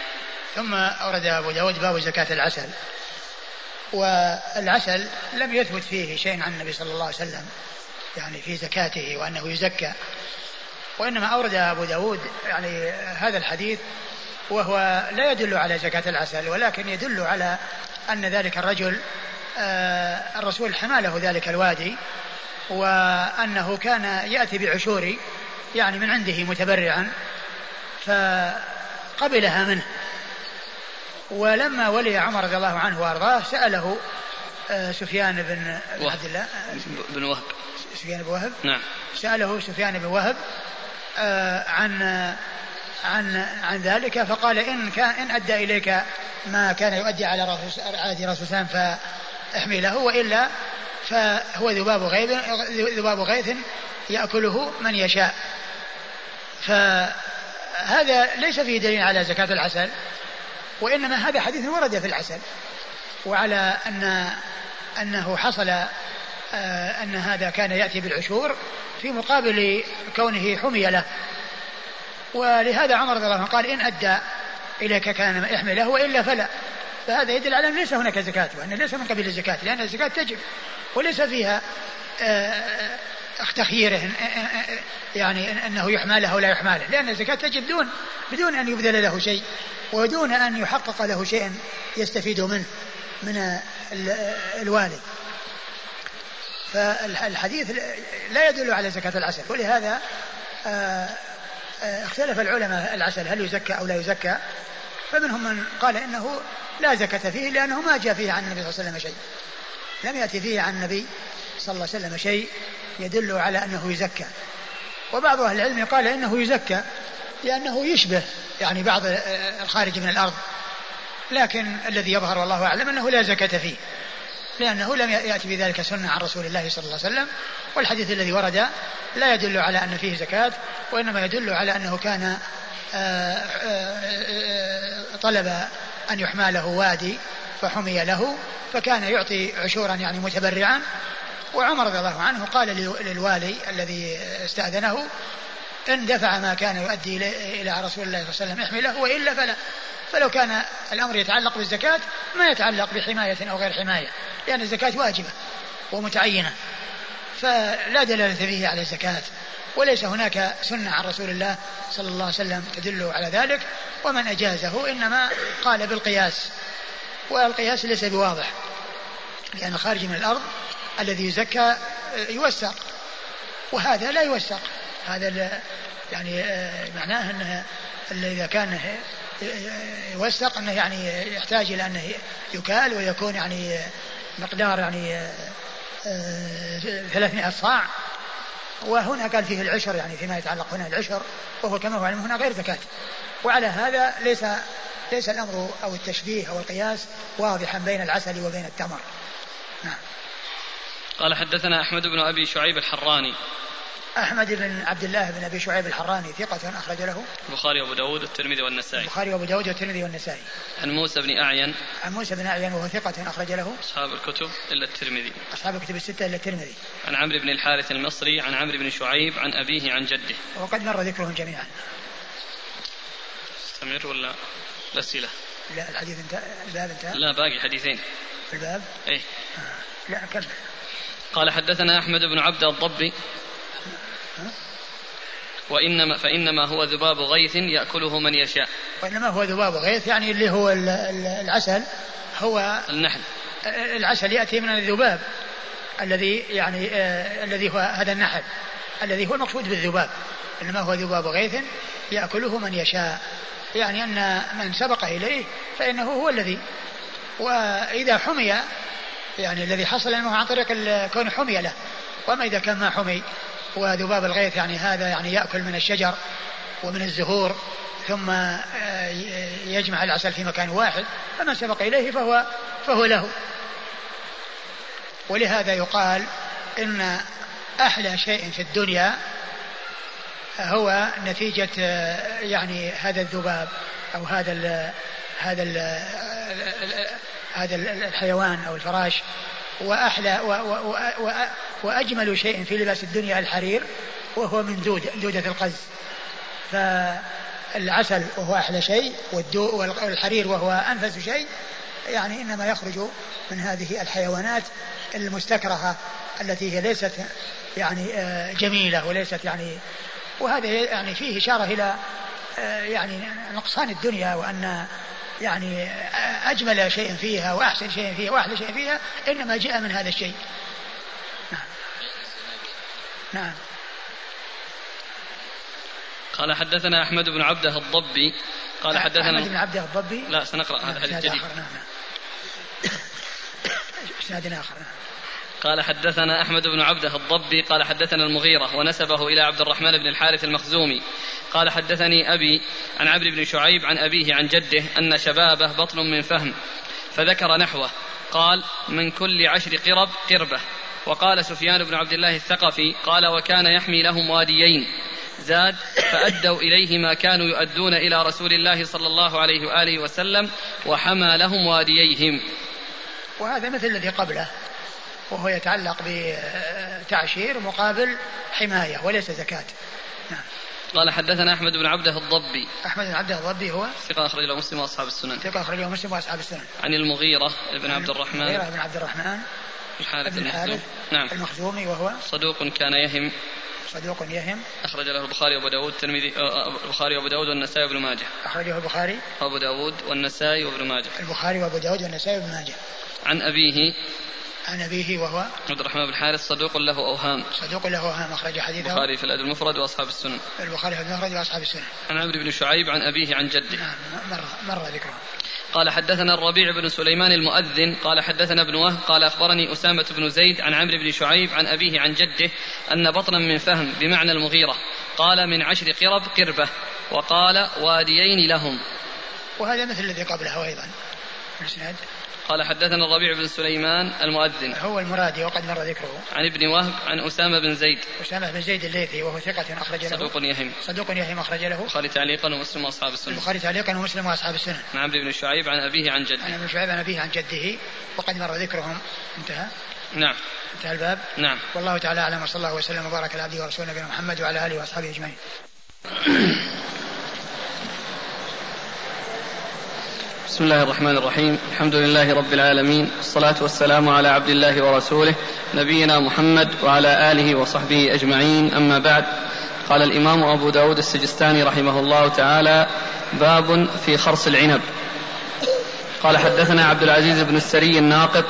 ثم أورد أبو داود باب زكاة العسل. والعسل لم يثبت فيه شيء عن النبي صلى الله عليه وسلم. يعني في زكاته وأنه يزكى. وإنما أورد أبو داود يعني هذا الحديث وهو لا يدل على زكاة العسل ولكن يدل على أن ذلك الرجل آه، الرسول حمى له ذلك الوادي وأنه كان يأتي بعشور يعني من عنده متبرعا فقبلها منه. ولما ولي عمر رضي الله عنه وأرضاه سأله آه، سفيان بن عبد الله بن وهب. سفيان بن وهب. نعم. سأله سفيان بن وهب آه، عن عن عن ذلك فقال إن كان إن أدى إليك ما كان يؤدي على رسول على رسول الله فاحمي له وإلا فهو ذباب غيث ذباب غيث يأكله من يشاء. فهذا ليس فيه دليل على زكاة العسل وإنما هذا حديث ورد في العسل وعلى أن أنه حصل أن هذا كان يأتي بالعشور في مقابل كونه حمي له. ولهذا عمر رضي الله عنه قال إن أدى إليك كان يحمله وإلا فلا. فهذا يدل على أن ليس هناك زكاة وأن ليس من قبيل الزكاة لأن الزكاة تجب وليس فيها آه، تخييره يعني أنه يحمى له ولا يحمى له. لأن الزكاة تجب دون بدون أن يبذل له شيء ودون أن يحقق له شيء يستفيد منه من الوالي فالحديث لا يدل على زكاة العسل ولهذا آه، آه، اختلف العلماء العسل هل يزكى أو لا يزكى؟ فمنهم من قال إنه لا زكاة فيه لأنه ما جاء فيه عن النبي صلى الله عليه وسلم شيء. لم يأتي فيه عن النبي صلى الله عليه وسلم شيء يدل على أنه يزكى. وبعض أهل العلم قال إنه يزكى لأنه يشبه يعني بعض الخارج من الأرض لكن الذي يظهر والله أعلم أنه لا زكاة فيه. لأنه لم يأتي بذلك سنة عن رسول الله صلى الله عليه وسلم والحديث الذي ورد لا يدل على أن فيه زكاة وإنما يدل على أنه كان آه، آه، طلب أن يحمى له وادي فحمي له فكان يعطي عشورا يعني متبرعا. وعمر رضي الله عنه قال للوالي الذي استأذنه إن دفع ما كان يؤدي إلى رسول الله صلى الله عليه وسلم احمله وإلا فلا. فلو كان الأمر يتعلق بالزكاة ما يتعلق بحماية أو غير حماية لأن الزكاة واجبة ومتعينة. فلا دلالة فيه على الزكاة وليس هناك سنة عن رسول الله صلى الله عليه وسلم تدل على ذلك ومن أجازه إنما قال بالقياس. والقياس ليس بواضح لأن الخارج من الأرض الذي يزكى يوسق وهذا لا يوسق هذا يعني آه، معناه إنه إذا كان يوسق إنه يعني يحتاج إلى أنه يكال ويكون يعني مقدار يعني 300 آه، صاع. وهنا قال فيه العشر يعني فيما يتعلق هنا العشر وهو كما هو علم هنا غير زكاة. وعلى هذا ليس ليس الأمر أو التشبيه أو القياس واضحا بين العسل وبين التمر. نعم. قال حدثنا أحمد بن أبي شعيب الحراني. أحمد بن عبد الله بن أبي شعيب الحراني ثقة أخرج له. البخاري وأبو داود والترمذي والنسائي. البخاري وأبو داود والترمذي والنسائي. عن موسى بن أعين. عن موسى بن أعين وهو ثقة أخرج له. أصحاب الكتب إلا الترمذي. أصحاب الكتب الستة إلا الترمذي. عن عمرو بن الحارث المصري عن عمرو بن شعيب عن أبيه عن جده. وقد مر ذكرهم جميعا. استمر ولا الأسئلة؟ لا الحديث انتهى. الباب انتهى. لا باقي حديثين. الباب؟ إيه. آه. لا كمل. قال حدثنا أحمد بن عبد الضبي وإنما فإنما هو ذباب غيث يأكله من يشاء. وإنما هو ذباب غيث يعني اللي هو العسل هو النحل. العسل يأتي من الذباب الذي يعني آه الذي هو هذا النحل الذي هو المقصود بالذباب. إنما هو ذباب غيث يأكله من يشاء. يعني أن من سبق إليه فإنه هو الذي. وإذا حمي يعني الذي حصل إنه عن طريق كون حمي له. وما إذا كان ما حمي وذباب الغيث يعني هذا يعني يأكل من الشجر ومن الزهور ثم آه، يجمع العسل في مكان واحد فما سبق إليه فهو فهو له. ولهذا يقال إن أحلى شيء في الدنيا هو نتيجة آه، يعني هذا الذباب أو هذا ال هذا ال هذا الحيوان أو الفراش. وأحلى و و و وأجمل شيء في لباس الدنيا الحرير وهو من دودة, دودة القز. فالعسل وهو أحلى شيء والحرير وهو أنفس شيء يعني إنما يخرج من هذه الحيوانات المستكرهة التي هي ليست يعني آه، جميلة وليست يعني وهذا يعني فيه إشارة إلى آه، يعني نقصان الدنيا وأن يعني أجمل شيء فيها وأحسن شيء فيها وأحلى شيء فيها إنما جاء من هذا الشيء. نعم. نعم. قال حدثنا أحمد بن عبده الضبي. قال حدثنا أحمد بن عبده الضبي؟ لا سنقرأ هذا الحديث. الجديد نعم. إسناد آخر نعم. قال حدثنا أحمد بن عبده الضبي قال حدثنا المغيرة ونسبه إلى عبد الرحمن بن الحارث المخزومي. قال حدثني أبي عن عمرو بن شعيب عن أبيه عن جده أن شبابه بطن من فهم فذكر نحوه. قال من كل عشر قرب قربة وقال سفيان بن عبد الله الثقفي قال وكان يحمي لهم واديين زاد فأدوا إليه ما كانوا يؤدون إلى رسول الله صلى الله عليه وآله وسلم وحمى لهم وادييهم وهذا مثل الذي قبله. وهو يتعلق بتعشير مقابل حماية وليس زكاة. نعم. قال حدثنا أحمد بن عبده الضبي. أحمد بن عبده الضبي هو؟ ثقة أخرج له مسلم وأصحاب السنن. ثقة أخرج له مسلم وأصحاب السنن. عن المغيرة بن عبد الرحمن. المغيرة بن عبد الرحمن. الحارث المخزومي. نعم. المخزومي وهو؟ صدوق كان يهم. صدوق يهم. أخرج له البخاري وأبو داود الترمذي آه، آه، البخاري وأبو داود والنسائي وابن ماجه. أخرجه البخاري. وأبو داود والنسائي وابن ماجه. البخاري وأبو داود والنسائي وابن ماجه. عن أبيه عن أبيه وهو عبد الرحمن بن الحارث صدوق له أوهام. صدوق له أوهام أخرج حديثه. البخاري في الأدب المفرد وأصحاب السنن. البخاري في المفرد وأصحاب السنن. عن عمرو بن شعيب عن أبيه عن جده. نعم مر مر ذكره. قال حدثنا الربيع بن سليمان المؤذن. قال حدثنا ابن وهب. قال أخبرني أسامة بن زيد عن عمرو بن شعيب عن أبيه عن جده أن بطنا من فهم بمعنى المغيرة. قال من عشر قرب قربة. وقال واديين لهم. وهذا مثل الذي قبله أيضا. الإسناد. قال حدثنا الربيع بن سليمان المؤذن. هو المرادي وقد مر ذكره. عن ابن وهب عن أسامة بن زيد. أسامة بن زيد الليثي وهو ثقة أخرج له. صدوق يهم. صدوق يهم أخرج له. البخاري تعليقا ومسلم وأصحاب السنة. البخاري تعليقا ومسلم وأصحاب السنة. عن عبد بن شعيب عن أبيه عن جده. عن ابن شعيب عن أبيه عن جده. وقد مر ذكرهم. انتهى. نعم. انتهى الباب. نعم. والله تعالى أعلم وصلى الله وسلم وبارك على عبده ورسوله نبينا محمد وعلى آله وأصحابه أجمعين. بسم الله الرحمن الرحيم الحمد لله رب العالمين والصلاة والسلام على عبد الله ورسوله نبينا محمد وعلى آله وصحبه أجمعين أما بعد قال الإمام أبو داود السجستاني رحمه الله تعالى باب في خرص العنب قال حدثنا عبد العزيز بن السري الناقط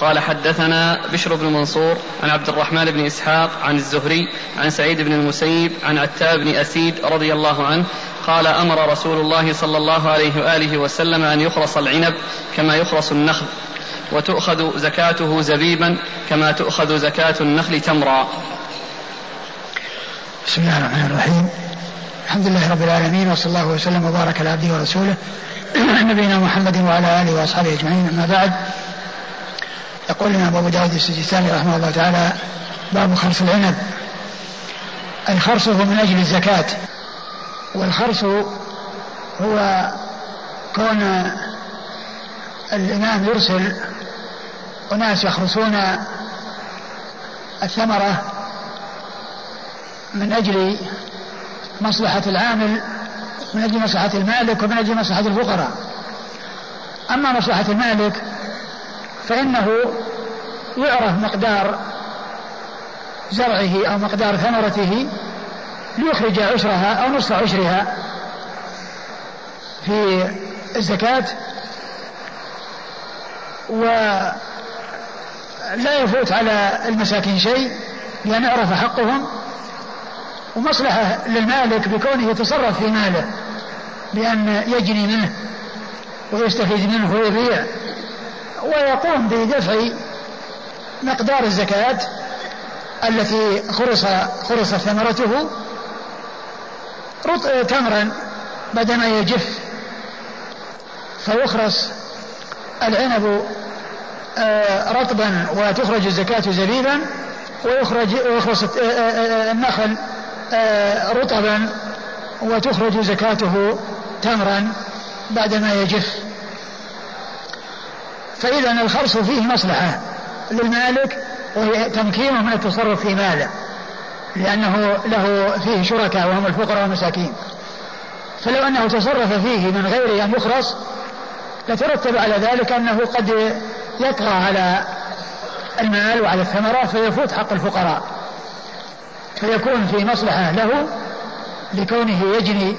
قال حدثنا بشر بن منصور عن عبد الرحمن بن اسحاق عن الزهري عن سعيد بن المسيب عن عتاب بن اسيد رضي الله عنه قال أمر رسول الله صلى الله عليه وآله وسلم أن يخرص العنب كما يخرص النخل وتؤخذ زكاته زبيبا كما تؤخذ زكاة النخل تمرا. بسم الله الرحمن الرحيم. الحمد لله رب العالمين وصلى الله وسلم وبارك على عبده ورسوله نبينا محمد وعلى آله وأصحابه أجمعين أما بعد يقول الإمام أبو داود السجستاني رحمه الله تعالى باب خرص العنب أي خرصه من أجل الزكاة والخرص هو كون الإمام يرسل أناس يخرصون الثمرة من أجل مصلحة العامل من أجل مصلحة المالك ومن أجل مصلحة الفقراء. أما مصلحة المالك فإنه يعرف مقدار زرعه أو مقدار ثمرته ليخرج عشرها أو نصف عشرها في الزكاة ولا يفوت على المساكين شيء لأن يعرف حقهم ومصلحة للمالك بكونه يتصرف في ماله بأن يجني منه ويستفيد منه ويبيع ويقوم بدفع مقدار الزكاة التي خرص خرصت ثمرته تمرا بعدما يجف. فيخرص العنب آه، رطبا وتخرج الزكاة زبيبا ويخرج ويخرص آه، آه، النخل رطبا وتخرج زكاته تمرا بعدما يجف. فإذا الخرص فيه مصلحة للمالك وهي تمكينه من التصرف في ماله. لأنه له فيه شركاء وهم الفقراء والمساكين. فلو أنه تصرف فيه من غير أن يخرص لترتب على ذلك أنه قد يطغى على المال وعلى الثمرة فيفوت حق الفقراء. فيكون في مصلحة له لكونه يجني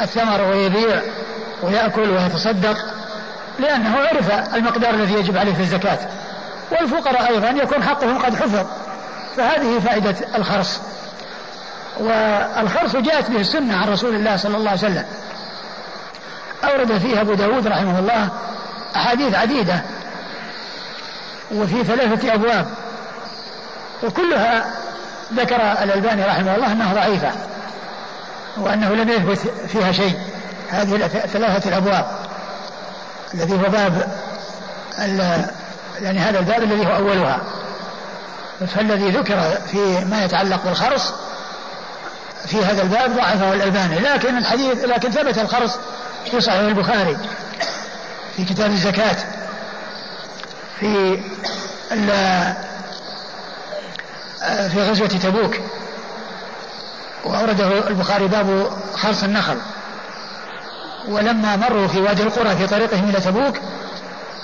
الثمر ويبيع ويأكل ويتصدق لأنه عرف المقدار الذي يجب عليه في الزكاة. والفقراء أيضا يكون حقهم قد حفظ. فهذه فائدة الخرص. والخرص جاءت به السنة عن رسول الله صلى الله عليه وسلم. أورد فيها أبو داود رحمه الله أحاديث عديدة. وفي ثلاثة أبواب. وكلها ذكر الألباني رحمه الله أنها ضعيفة. وأنه لم يثبت فيها شيء. هذه الثلاثة الأبواب. الذي هو باب يعني هذا الباب الذي هو أولها. فالذي ذكر في ما يتعلق بالخرص في هذا الباب ضعفه الألباني. لكن الحديث لكن ثبت الخرص في صحيح البخاري في كتاب الزكاة في في غزوة تبوك وأورده البخاري باب خرص النخل. ولما مروا في وادي القرى في طريقهم إلى تبوك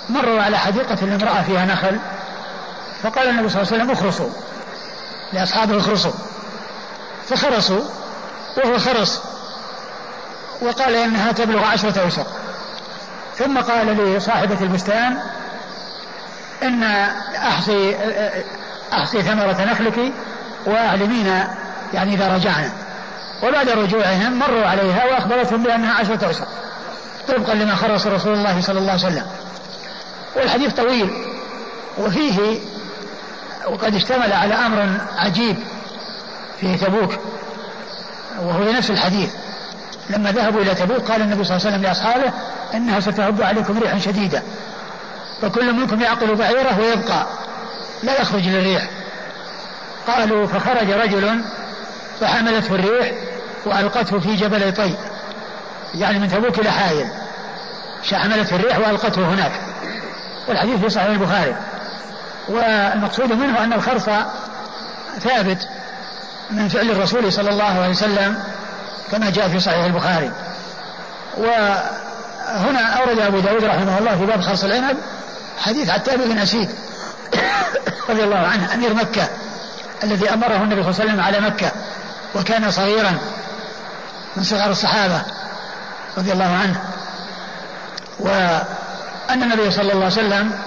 مروا على حديقة لامرأة فيها نخل. فقال النبي صلى الله عليه وسلم اخرصوا لأصحابه اخرصوا فخرصوا وهو خرص وقال إنها تبلغ عشرة أوسق ثم قال لصاحبة البستان إن أحصي أحصي ثمرة نخلك وأعلمينا يعني إذا رجعنا وبعد رجوعهم مروا عليها وأخبرتهم بأنها عشرة أوسق طبقا لما خرص رسول الله صلى الله عليه وسلم والحديث طويل وفيه وقد اشتمل على أمر عجيب في تبوك وهو نفس الحديث. لما ذهبوا إلى تبوك قال النبي صلى الله عليه وسلم لأصحابه إنها ستهب عليكم ريحا شديدة فكل منكم يعقل بعيره ويبقى لا يخرج للريح. قالوا فخرج رجل فحملته الريح وألقته في جبل طي يعني من تبوك إلى حائل. حملته الريح وألقته هناك. والحديث في صحيح البخاري. والمقصود منه أن الخرص ثابت من فعل الرسول صلى الله عليه وسلم كما جاء في صحيح البخاري. وهنا أورد أبو داود رحمه الله في باب خرص العنب حديث عتاب بن أسيد رضي الله عنه أمير مكة الذي أمره النبي صلى الله عليه وسلم على مكة وكان صغيرا من صغار الصحابة رضي الله عنه. وأن النبي صلى الله عليه وسلم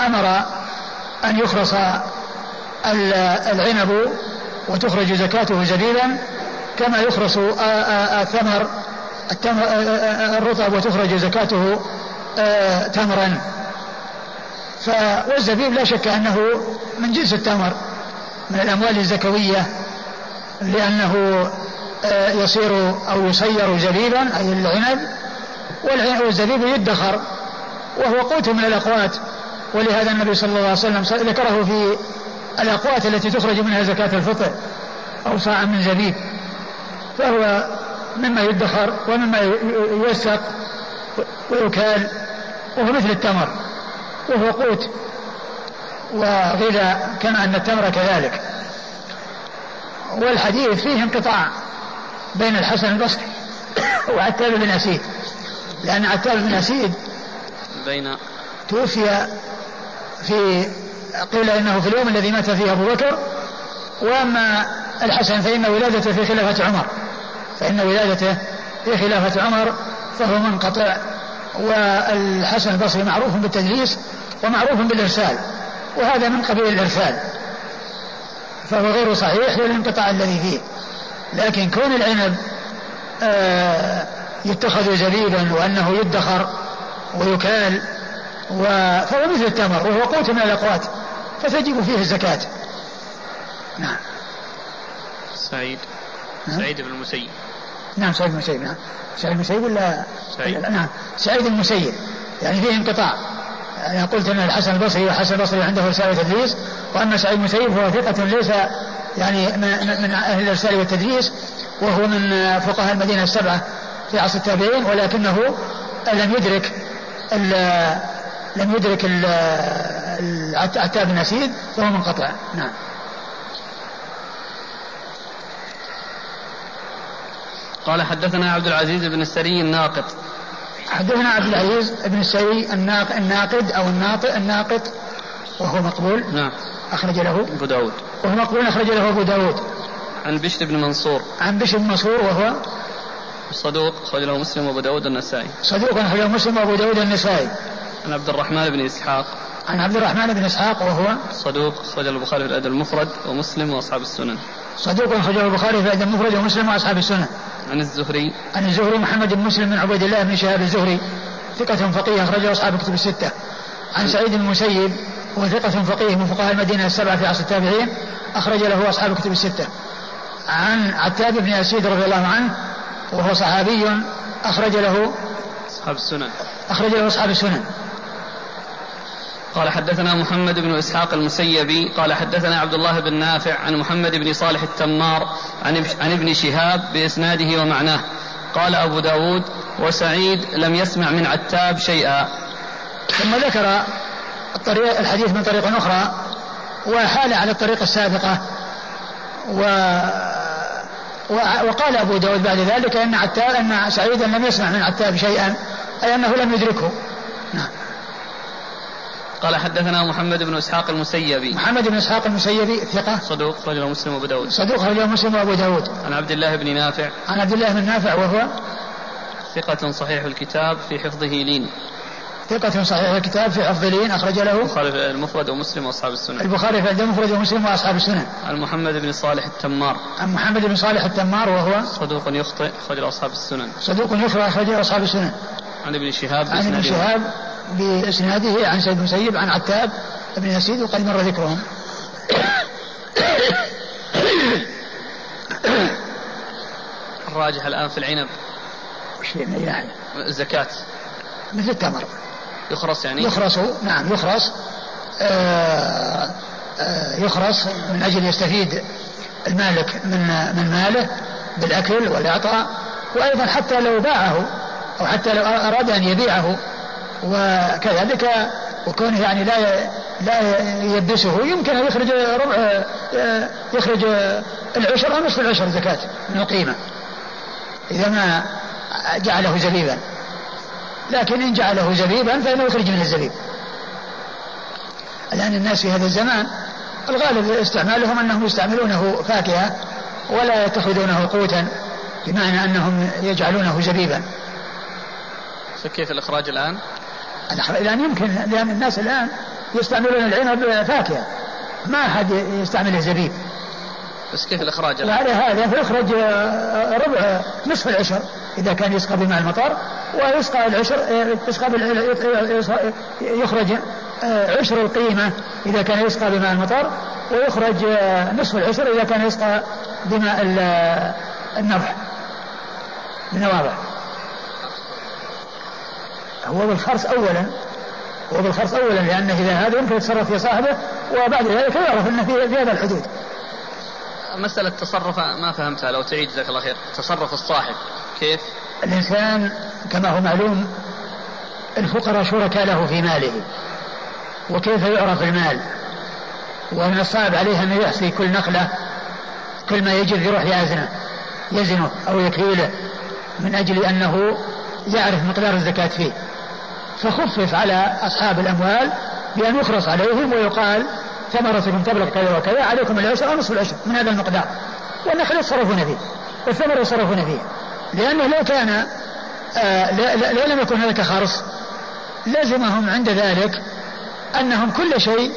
أمر أن يخرص العنب وتخرج زكاته زبيبا كما يخرص الثمر الرطب وتخرج زكاته تمرا. والزبيب لا شك أنه من جنس التمر من الأموال الزكوية لأنه يصير أو يصير زبيبا أي العنب والزبيب يدخر وهو قوت من الأقوات. ولهذا النبي صلى الله عليه وسلم ذكره في الأقوات التي تخرج منها زكاة الفطر أو صاع من زبيب. فهو مما يدخر ومما يوسق ويكال وهو مثل التمر وهو قوت وغذاء كما أن التمر كذلك. والحديث فيه انقطاع بين الحسن البصري وعتاب بن أسيد لأن عتاب بن أسيد بين توفي في قيل إنه في اليوم الذي مات فيه أبو بكر وأما الحسن فإن ولادته في خلافة عمر. فإن ولادته في خلافة عمر فهو منقطع والحسن البصري معروف بالتدليس ومعروف بالإرسال وهذا من قبيل الإرسال. فهو غير صحيح للانقطاع الذي فيه. لكن كون العنب آه يتخذ زبيبا وأنه يدخر ويكال فهو مثل التمر وهو قوت من الأقوات فتجب فيه الزكاة. نعم. سعيد. نعم. سعيد بن المسيب. نعم سعيد بن المسيب نعم. سعيد بن المسيب ولا سعيد. نعم. سعيد بن المسيب. يعني فيه انقطاع. يعني قلت أن الحسن البصري والحسن البصري عنده رسالة تدريس واما سعيد بن المسيب هو ثقة ليس يعني من أهل الارسال والتدريس وهو من فقهاء المدينة السبعة في عصر التابعين ولكنه لم يدرك لم يدرك العتاب النسيد فهو منقطع. نعم. قال حدثنا عبد العزيز بن السري الناقد. حدثنا عبد العزيز بن السري الناقد أو الناطق الناقد وهو مقبول. نعم. أخرج له. أبو داود. وهو مقبول أخرج له أبو داود. عن بشر بن منصور. عن بشر بن منصور وهو صدوق أخرج له مسلم وأبو داود النسائي صدوق أخرج له مسلم وأبو داود النسائي عن عبد الرحمن بن إسحاق. عن عبد الرحمن بن إسحاق وهو صدوق أخرج البخاري في الأدب المفرد ومسلم وأصحاب السنن. صدوق أخرج البخاري في الأدب المفرد ومسلم وأصحاب السنن. عن الزهري. عن الزهري محمد بن مسلم بن عبيد الله بن شهاب الزهري. ثقة فقيه أخرجه أصحاب الكتب الستة. عن سعيد بن المسيب هو ثقة فقيه من فقهاء المدينة السبعة في عصر التابعين أخرج له أصحاب الكتب الستة. عن عتاب بن أسيد رضي الله عنه وهو صحابي أخرج له أصحاب السنن. أخرج له أصحاب السنن. قال حدثنا محمد بن إسحاق المسيبي قال حدثنا عبد الله بن نافع عن محمد بن صالح التمار عن عن ابن شهاب بإسناده ومعناه. قال أبو داود وسعيد لم يسمع من عتاب شيئا. ثم ذكر الطريق الحديث من طريق أخرى وحال على الطريقة السابقة و وقال أبو داود بعد ذلك إن عتاب إن سعيدا لم يسمع من عتاب شيئا أي أنه لم يدركه. نعم. قال حدثنا محمد بن إسحاق المسيبي. محمد بن إسحاق المسيبي ثقة. صدوق رجل مسلم وأبو داود. صدوق رجل مسلم وأبو داود. عن عبد الله بن نافع. عن عبد الله بن نافع وهو؟ ثقة صحيح الكتاب في حفظه لين. ثقة صحيح الكتاب في حفظ لين أخرج له البخاري في المفرد ومسلم وأصحاب السنن البخاري في المفرد ومسلم وأصحاب السنن عن محمد بن صالح التمار. عن محمد بن صالح التمار وهو؟ صدوق يخطئ أخرج أصحاب السنن صدوق يخطئ أخرج أصحاب السنن عن ابن شهاب عن ابن شهاب. بإسناده عن سيد المسيب عن عتاب بن يزيد وقد مر ذكرهم. الراجح الآن في العنب. وش من الزكاة. مثل التمر. يخرص يعني؟ يخرص نعم يخرص. آه آه يخرص من أجل يستفيد المالك من من ماله بالأكل والإعطاء وأيضا حتى لو باعه أو حتى لو أراد أن يبيعه. وكذلك وكونه يعني لا لا يلبسه يمكن أن يخرج ربع يخرج العشر أو نصف العشر زكاة من القيمة. إذا ما جعله زبيبا. لكن إن جعله زبيبا فإنه يخرج من الزبيب. الآن الناس في هذا الزمان الغالب استعمالهم أنهم يستعملونه فاكهة ولا يتخذونه قوتا بمعنى أنهم يجعلونه زبيبا. فكيف الإخراج الآن؟ الآن يمكن لأن الناس الآن يستعملون العنب فاكهة. ما أحد يستعمله زبيب بس كيف الإخراج؟ وعلى هذا فيخرج ربع نصف العشر إذا كان يسقى بماء المطر ويسقى العشر يسقى يخرج عشر القيمة إذا كان يسقى بماء المطر ويخرج نصف العشر إذا كان يسقى بماء النضح بنواضح هو بالخرص أولا هو بالخرص أولا لأنه إذا هذا يمكن يتصرف في صاحبه وبعد ذلك يعرف أنه في, هذا الحدود. مسألة تصرف ما فهمتها لو تعيد جزاك الله خير. تصرف الصاحب كيف؟ الإنسان كما هو معلوم الفقراء شركاء له في ماله وكيف يعرف المال؟ وأن الصعب عليه أن يحصي كل نقلة كل ما يجد يروح يزنه يزنه أو يكيله من أجل أنه يعرف مقدار الزكاة فيه. فخفف على أصحاب الأموال بأن يخرص عليهم ويقال ثمرتكم تبلغ كذا وكذا عليكم العشر أو نصف العشر من هذا المقدار. والنخل يتصرفون فيه والثمر يتصرفون فيه لأنه لو كان آه لو لم يكن هناك خرص لزمهم عند ذلك أنهم كل شيء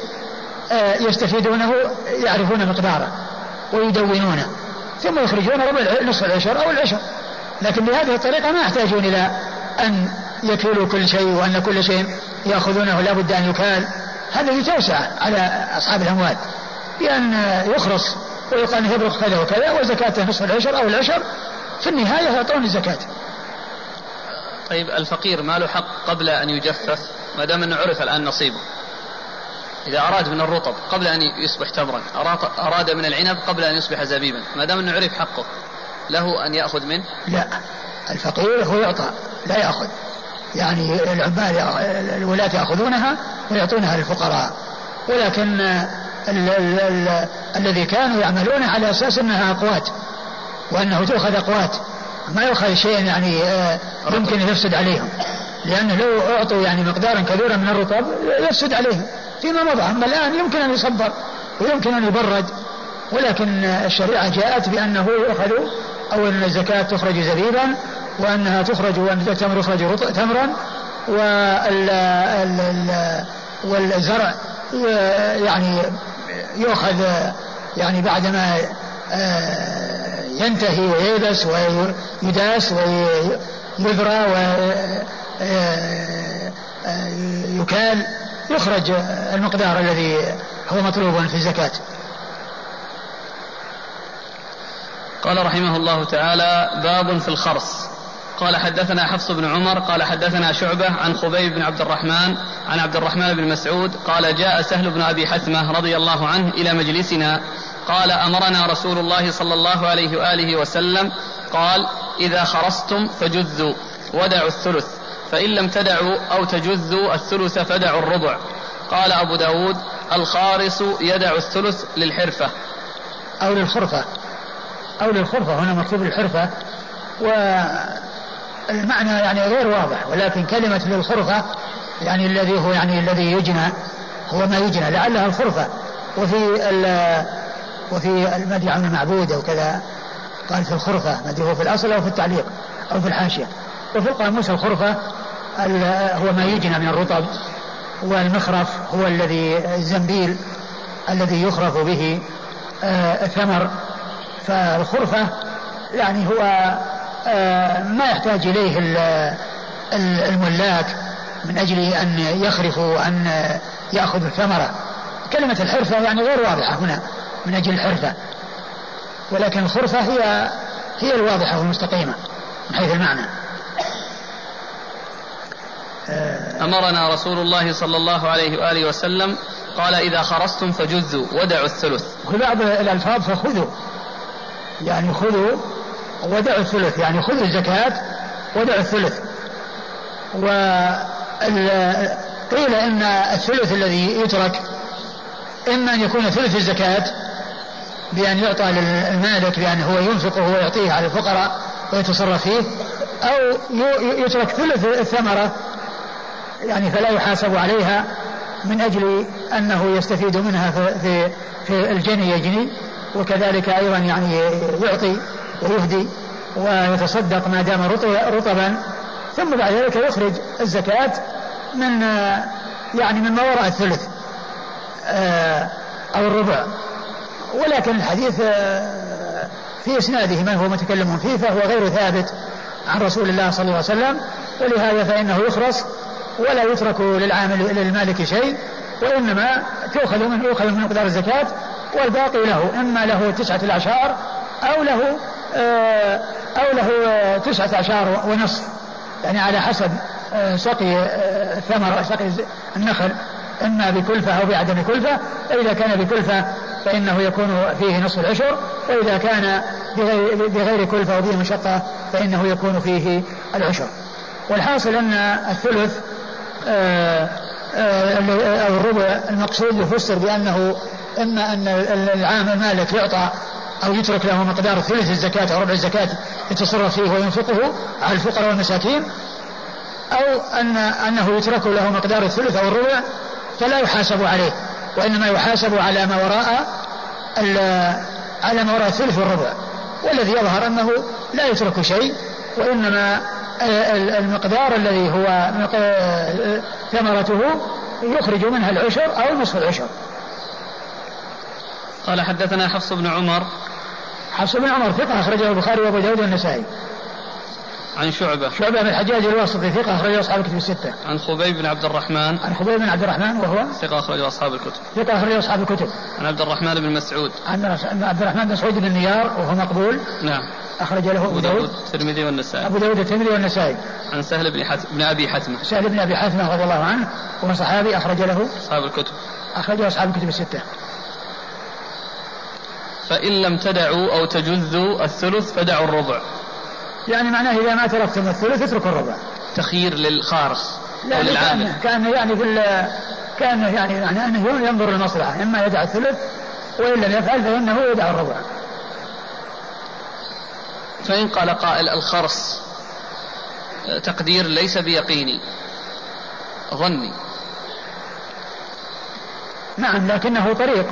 آه يستفيدونه يعرفون مقداره ويدونونه ثم يخرجون ربع نصف العشر أو العشر. لكن بهذه الطريقة ما يحتاجون إلى أن يكيلوا كل شيء وأن كل شيء يأخذونه لا بد أن يكال. هذا توسع على أصحاب الأموال بأن يخرص ويقال أنه يبلغ كذا وكذا وزكاته نصف العشر أو العشر في النهاية يعطون الزكاة. طيب الفقير ما له حق قبل أن يجفف؟ ما دام أنه عرف الآن نصيبه. إذا أراد من الرطب قبل أن يصبح تمرا أراد من العنب قبل أن يصبح زبيبا. ما دام أنه عرف حقه له أن يأخذ منه؟ لا. الفقير هو يعطى لا يأخذ. يعني العمال الولاة يأخذونها ويعطونها للفقراء. ولكن ال ال ال الذي كانوا يعملون على أساس أنها أقوات وأنه تؤخذ أقوات ما يؤخذ شيء يعني آه، يمكن يفسد عليهم. لأنه لو أعطوا يعني مقدارا كبيرا من الرطب يفسد عليهم. فيما مضى. أما الآن يمكن أن يصبر ويمكن أن يبرد. ولكن الشريعة جاءت بأنه يؤخذ أو أن الزكاة تخرج زبيبا وأنها تخرج وأن التمر يخرج تمرا والزرع يعني يؤخذ يعني بعدما آه، ينتهي وييبس ويداس ويذرى ويكال آه، يخرج المقدار الذي هو مطلوب في الزكاة. قال رحمه الله تعالى باب في الخرص. قال حدثنا حفص بن عمر قال حدثنا شعبة عن خبيب بن عبد الرحمن عن عبد الرحمن بن مسعود قال جاء سهل بن أبي حثمة رضي الله عنه إلى مجلسنا قال أمرنا رسول الله صلى الله عليه وآله وسلم قال إذا خرستم فجذوا ودعوا الثلث فإن لم تدعوا أو تجذوا الثلث فدعوا الربع. قال أبو داود الخارس يدع الثلث للحرفة. أو للخرفة أو للخرفة هنا مكتوب الحرفة والمعنى يعني غير واضح ولكن كلمة للخرفة يعني الذي هو يعني الذي يجنى هو ما يجنى لعلها الخرفة. وفي وفي المدي عن المعبود أو كذا قال في الخرفة مدي هو في الأصل أو في التعليق أو في الحاشية. وفي القاموس الخرفة هو ما يجنى من الرطب والمخرف هو الذي الزنبيل الذي يخرف به آه، الثمر. فالخرفة يعني هو ما يحتاج إليه الملاك من أجل أن يخرفوا وأن يأخذوا الثمرة. كلمة الحرفة يعني غير واضحة هنا من أجل الحرفة ولكن الخرفة هي هي الواضحة والمستقيمة من حيث المعنى. آه أمرنا رسول الله صلى الله عليه وآله وسلم قال إذا خرجتم فجزوا ودعوا الثلث. وفي بعض الألفاظ فخذوا. يعني خذوا ودعوا الثلث يعني خذوا الزكاة ودعوا الثلث. وقيل إن الثلث الذي يترك إما أن يكون ثلث الزكاة بأن يعطى للمالك بأن هو ينفقه ويعطيه على الفقراء ويتصرف فيه أو يترك ثلث الثمرة يعني فلا يحاسب عليها من أجل أنه يستفيد منها في, في الجني يجني وكذلك أيضا يعني يعطي ويهدي ويتصدق ما دام رطبا ثم بعد ذلك يخرج الزكاة من يعني من ما وراء الثلث آه، أو الربع. ولكن الحديث آه، في إسناده من هو متكلم فيه فهو غير ثابت عن رسول الله صلى الله عليه وسلم. ولهذا فإنه يخرص ولا يترك للعامل للمالك شيء وإنما تؤخذ منه يؤخذ من مقدار الزكاة والباقي له إما له تسعة الأعشار أو له أو له تسعة أعشار ونصف يعني على حسب سقي الثمر سقي النخل إما بكلفة أو بعدم كلفة فإذا كان بكلفة فإنه يكون فيه نصف العشر وإذا كان بغير, بغير كلفة وبه مشقة فإنه يكون فيه العشر. والحاصل أن الثلث آه، آه، أو الربع المقصود يفسر بأنه إما أن العام المالك يعطى أو يترك له مقدار ثلث الزكاة أو ربع الزكاة يتصرف فيه وينفقه على الفقراء والمساكين أو أن أنه يترك له مقدار الثلث أو الربع فلا يحاسب عليه وإنما يحاسب على ما وراء على ما وراء الثلث والربع والذي يظهر أنه لا يترك شيء وإنما المقدار الذي هو ثمرته يخرج منها العشر أو نصف العشر. قال حدثنا حفص بن عمر حفص بن عمر ثقة أخرجه البخاري وأبو داود والنسائي. عن شعبة. شعبة بن الحجاج الواسطي ثقة أخرجه أصحاب الكتب الستة. عن خبيب بن عبد الرحمن. عن خبيب بن عبد الرحمن وهو؟ ثقة أخرجه أصحاب الكتب. ثقة أخرجه أصحاب الكتب. عن عبد الرحمن بن مسعود. عن عبد الرحمن بن مسعود بن نيار وهو مقبول. نعم. أخرج له أبو داود. الترمذي والنسائي. أبو داود الترمذي والنسائي. عن سهل بن, حت... بن أبي حتمة. سهل بن أبي حتمة رضي الله عنه وهو صحابي أخرج له. أصحاب الكتب. أخرجه أصحاب الكتب الستة. فإن لم تدعوا أو تجذوا الثلث فدعوا الربع. يعني معناه إذا ما تركتم الثلث اتركوا الربع. تخيير للخارص لا أو للعامل. كان يعني في كان يعني يعني أنه ينظر للمصلحة. إما يدع الثلث وإن لم يفعل فإنه يدع الربع. فإن قال قائل الخرص تقدير ليس بيقيني ظني. نعم لكنه طريق.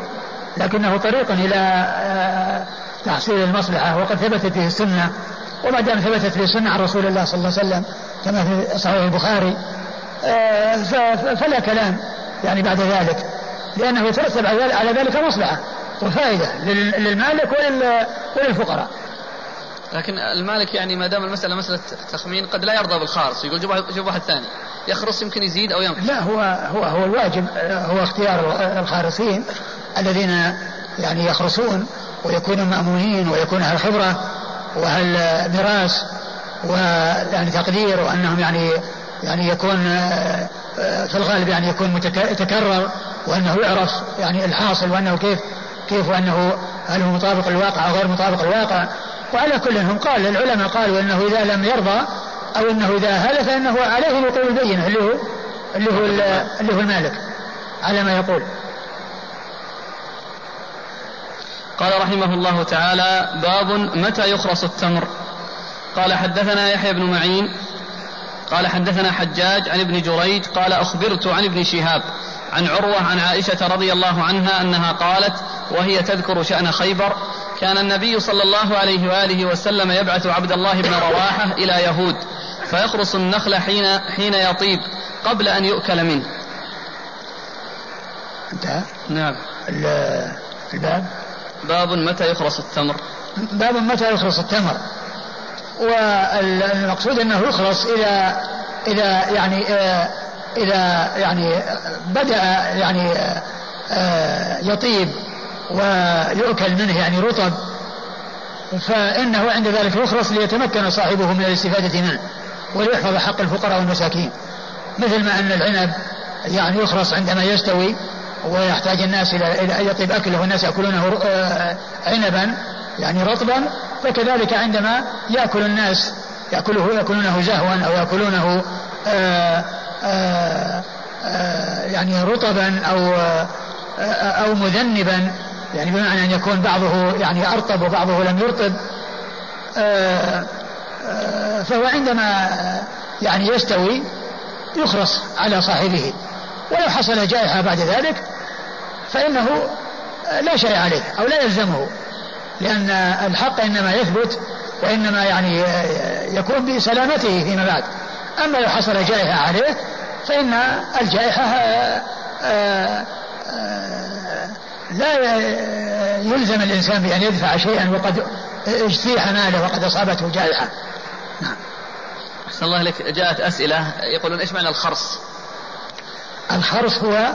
لكنه طريق إلى آه، تحصيل المصلحة وقد ثبتت به السنة وما دام ثبتت في السنة عن رسول الله صلى الله عليه وسلم كما في صحيح البخاري آه، فلا كلام يعني بعد ذلك لأنه يترتب على ذلك مصلحة وفائدة للمالك وللفقراء. لكن المالك يعني ما دام المسألة مسألة تخمين قد لا يرضى بالخارص يقول جيب واحد ثاني. يخرص يمكن يزيد أو ينقص. لا هو هو هو الواجب هو اختيار الخارصين الذين يعني يخرصون ويكونوا مأمونين ويكون أهل خبرة وأهل ميراث ويعني تقدير وأنهم يعني يعني يكون في الغالب يعني يكون متكرر وأنه يعرف يعني الحاصل وأنه كيف كيف وأنه هل هو مطابق للواقع أو غير مطابق للواقع. وعلى كل هم قال العلماء قالوا إنه إذا لم يرضى أو إنه إذا هل فإنه عليه الوقوع البينة اللي هو اللي هو اللي هو المالك على ما يقول. قال رحمه الله تعالى باب متى يخرص التمر قال حدثنا يحيى بن معين قال حدثنا حجاج عن ابن جريج قال أخبرت عن ابن شهاب عن عروة عن عائشة رضي الله عنها أنها قالت وهي تذكر شأن خيبر كان النبي صلى الله عليه وآله وسلم يبعث عبد الله بن رواحة إلى يهود فيخرص النخل حين حين يطيب قبل أن يؤكل منه. انتهى؟ نعم. الباب؟ باب متى يخرص التمر؟ باب متى يخرص التمر؟ والمقصود أنه يخرص اذا إذا يعني آه، إذا يعني بدأ يعني آه، يطيب. ويؤكل منه يعني رطب فإنه عند ذلك يخرص ليتمكن صاحبه من الاستفادة منه وليحفظ حق الفقراء والمساكين. مثل ما أن العنب يعني يخرص عندما يستوي ويحتاج الناس إلى أن يطيب أكله والناس يأكلونه آه، عنبا يعني رطبا فكذلك عندما يأكل الناس يأكله يأكلونه زهوا أو يأكلونه آآ آآ يعني رطبا أو أو مذنبا يعني بمعنى أن يكون بعضه يعني أرطب وبعضه لم يرطب فهو عندما يعني يستوي يخرص على صاحبه. ولو حصل جائحة بعد ذلك فإنه لا شيء عليه أو لا يلزمه لأن الحق إنما يثبت وإنما يعني يكون بسلامته فيما بعد. أما لو حصل جائحة عليه فإن الجائحة آه، آه، لا يلزم الإنسان بأن يدفع شيئا وقد اجتيح ماله وقد أصابته جائحة. نعم. أحسن الله لك. جاءت أسئلة. يقولون إيش معنى الخرص؟ الخرص هو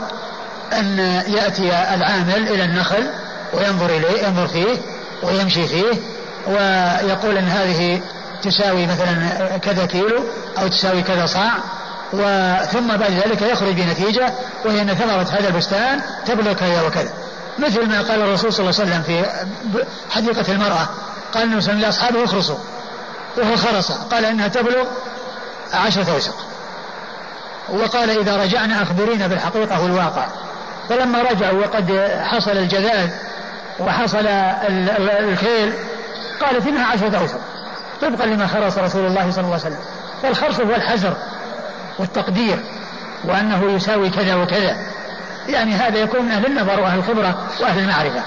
أن يأتي العامل إلى النخل وينظر إليه ينظر فيه ويمشي فيه ويقول أن هذه تساوي مثلا كذا كيلو أو تساوي كذا صاع وثم بعد ذلك يخرج بنتيجة وهي أن ثمرة هذا البستان تبلغ كذا وكذا. مثل ما قال الرسول صلى الله عليه وسلم في حديقة المرأة. قال النبي صلى الله عليه وسلم لأصحابه اخرصوا وهو خرص قال إنها تبلغ عشرة وسق. وقال إذا رجعنا أخبرينا بالحقيقة والواقع فلما رجعوا وقد حصل الجذاذ وحصل الكيل قالت إنها عشرة أوسق طبقا لما خرص رسول الله صلى الله عليه وسلم. فالخرص هو الحزر والتقدير وأنه يساوي كذا وكذا. يعني هذا يكون من أهل النظر وأهل الخبرة وأهل المعرفة.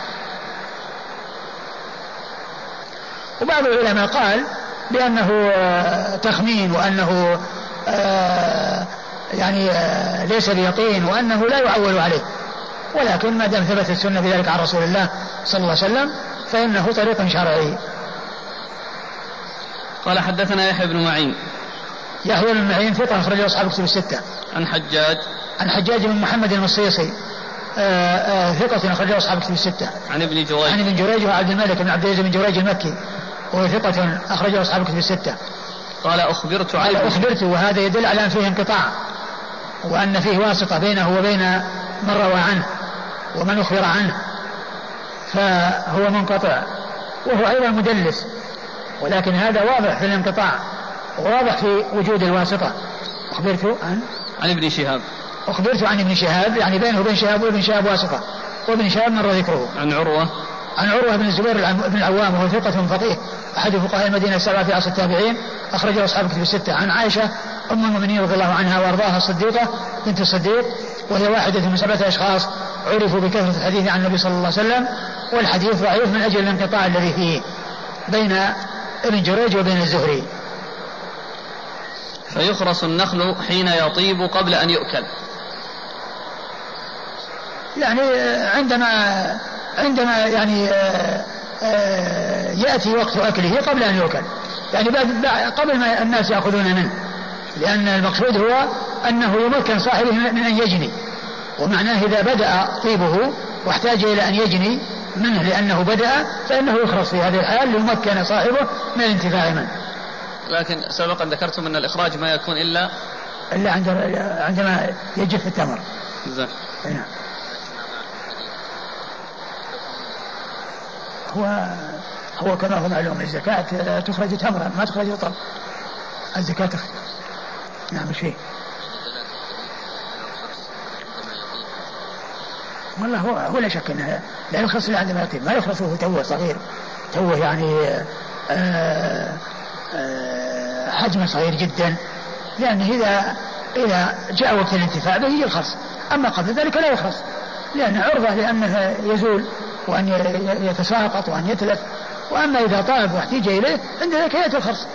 وبعض العلماء قال بأنه تخمين وأنه آه، يعني آه، ليس بيقين وأنه لا يعول عليه. ولكن ما دام ثبت السنة بذلك عن رسول الله صلى الله عليه وسلم فإنه طريق شرعي. قال حدثنا يحيى بن معين. يحيى بن معين ثقة أخرجه أصحاب كتب الستة. عن حجاج عن حجاج بن محمد المصيصي. آه، آه، ثقة أخرجه أصحاب كتب الستة. عن ابن جريج. عن ابن جريج وعبد الملك بن عبد العزيز بن جريج المكي. وهو ثقة أخرجه أصحاب كتب الستة. قال أخبرت قال أخبرت وهذا يدل على أن فيه انقطاع. وأن فيه واسطة بينه وبين من روى عنه ومن أخبر عنه. فهو منقطع. وهو أيضا مدلس. ولكن هذا واضح في الانقطاع. واضح في وجود الواسطة. أخبرت عن؟ عن ابن شهاب. أخبرت عن ابن شهاب يعني بينه وبين شهاب وابن شهاب واسطة. وابن شهاب مر ذكره. عن عروة. عن عروة بن الزبير بن العوام وهو ثقة فقيه. أحد فقهاء المدينة السبعة في عصر التابعين. أخرجه أصحاب كتب الستة. عن عائشة أم المؤمنين رضي الله عنها وأرضاها الصديقة بنت الصديق وهي واحدة من سبعة أشخاص عرفوا بكثرة الحديث عن النبي صلى الله عليه وسلم والحديث ضعيف من أجل الانقطاع الذي فيه بين ابن جريج وبين الزهري. فيخرس النخل حين يطيب قبل أن يؤكل. يعني عندما عندما يعني آه، آه، يأتي وقت أكله قبل أن يؤكل. يعني قبل ما الناس يأخذون منه. لأن المقصود هو أنه يمكن صاحبه من أن يجني. ومعناه إذا بدأ طيبه واحتاج إلى أن يجني منه لأنه بدأ فإنه يخرص في هذه الحال ليمكن صاحبه من الانتفاع منه. لكن سبقا ذكرتم أن الإخراج ما يكون إلا إلا عندما يجف التمر. نعم هو هو كما هو معلوم الزكاة تخرج تمرا ما تخرج رطب الزكاة تخرج. نعم فيه؟ والله هو هو لا شك انه لا يخلص إلا عندما يطيب ما يخلص وهو توه صغير. توه يعني آآ آه، آآ آه، حجمه صغير جدا. لأنه اذا إذا جاء وقت الانتفاع به يخلص أما قبل ذلك لا يخلص لأنه عرضه لأنه يزول. وان يتساقط وأن يتلف. وأما إذا طاب واحتيج إليه عند ذلك يأتي الخرص.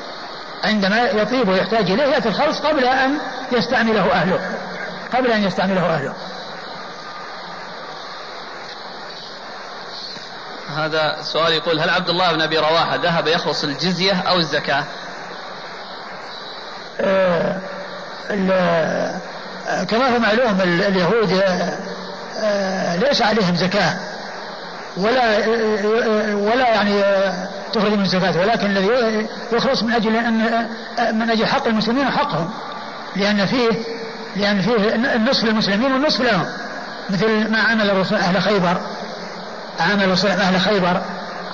عندما يطيب ويحتاج إليه يأتي الخرص قبل أن يستعمله أهله. قبل أن يستعمله أهله. هذا سؤال يقول هل عبد الله بن أبي رواحة ذهب يخلص الجزية أو الزكاة؟ آه كما هو معلوم اليهود آه, آه، ليس عليهم زكاة. ولا ولا يعني تخرج من الزكاة ولكن الذي يخلص من أجل أن من أجل حق المسلمين وحقهم لأن فيه لأن فيه النصف للمسلمين والنصف لهم مثل ما عمل الرسول أهل خيبر عمل الرسول أهل خيبر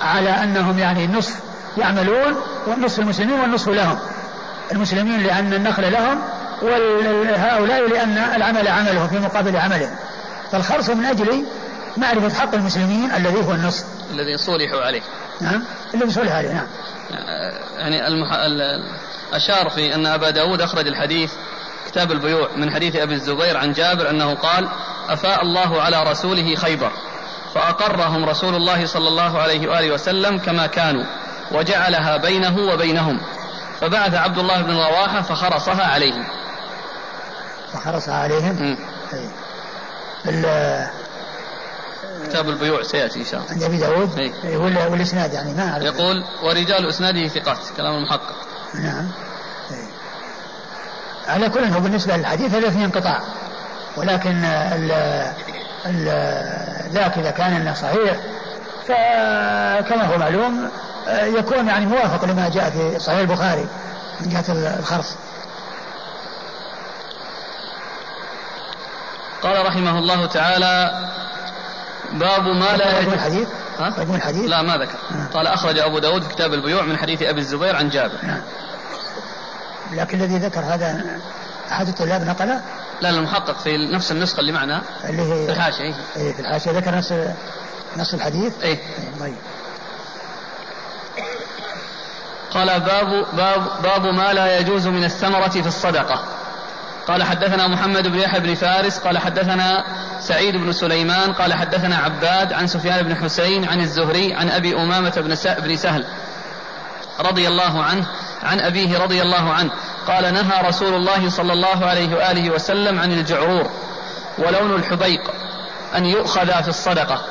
على أنهم يعني النصف يعملون والنصف المسلمين والنصف لهم المسلمين لأن النخل لهم وهؤلاء لأن العمل عملهم في مقابل عملهم. فالخرص من أجل معرفة حق المسلمين الذي هو النصف الذي صلحوا عليه. نعم الذي صلح عليه نعم. يعني المح... أشار في أن أبا داود أخرج الحديث كتاب البيوع من حديث أبي الزبير عن جابر أنه قال أفاء الله على رسوله خيبر فأقرهم رسول الله صلى الله عليه وآله وسلم كما كانوا وجعلها بينه وبينهم فبعث عبد الله بن رواحة فخرصها عليهم. فخرصها عليهم؟ كتاب البيوع سيأتي إن شاء الله. عند أبي داود؟ إيه. ولا والإسناد يعني ما أعرف. يقول ورجال إسناده ثقات. كلام المحقق نعم. على كل هو بالنسبة للحديث هذا فيه انقطاع. ولكن ال ال ذاك إذا كان إنه صحيح فكما هو معلوم يكون يعني موافق لما جاء في صحيح البخاري من جهة الخرص. قال رحمه الله تعالى باب ما لا يجوز الحديث؟ ها؟ الحديث؟ لا ما ذكر. آه. قال أخرج أبو داود في كتاب البيوع من حديث أبي الزبير عن جابر. نعم. لكن الذي ذكر هذا أحد الطلاب نقله؟ لا المحقق في نفس النسخة اللي معنا. اللي هي في الحاشية إيه. في الحاشية. ذكر نفس نص الحديث؟ إيه, إيه. طيب. قال باب باب باب ما لا يجوز من الثمرة في الصدقة. قال حدثنا محمد بن يحيى بن فارس قال حدثنا سعيد بن سليمان قال حدثنا عباد عن سفيان بن حسين عن الزهري عن أبي أمامة بن سهل رضي الله عنه عن أبيه رضي الله عنه قال نهى رسول الله صلى الله عليه وآله وسلم عن الجعرور ولون الحبيق أن يؤخذ في الصدقة.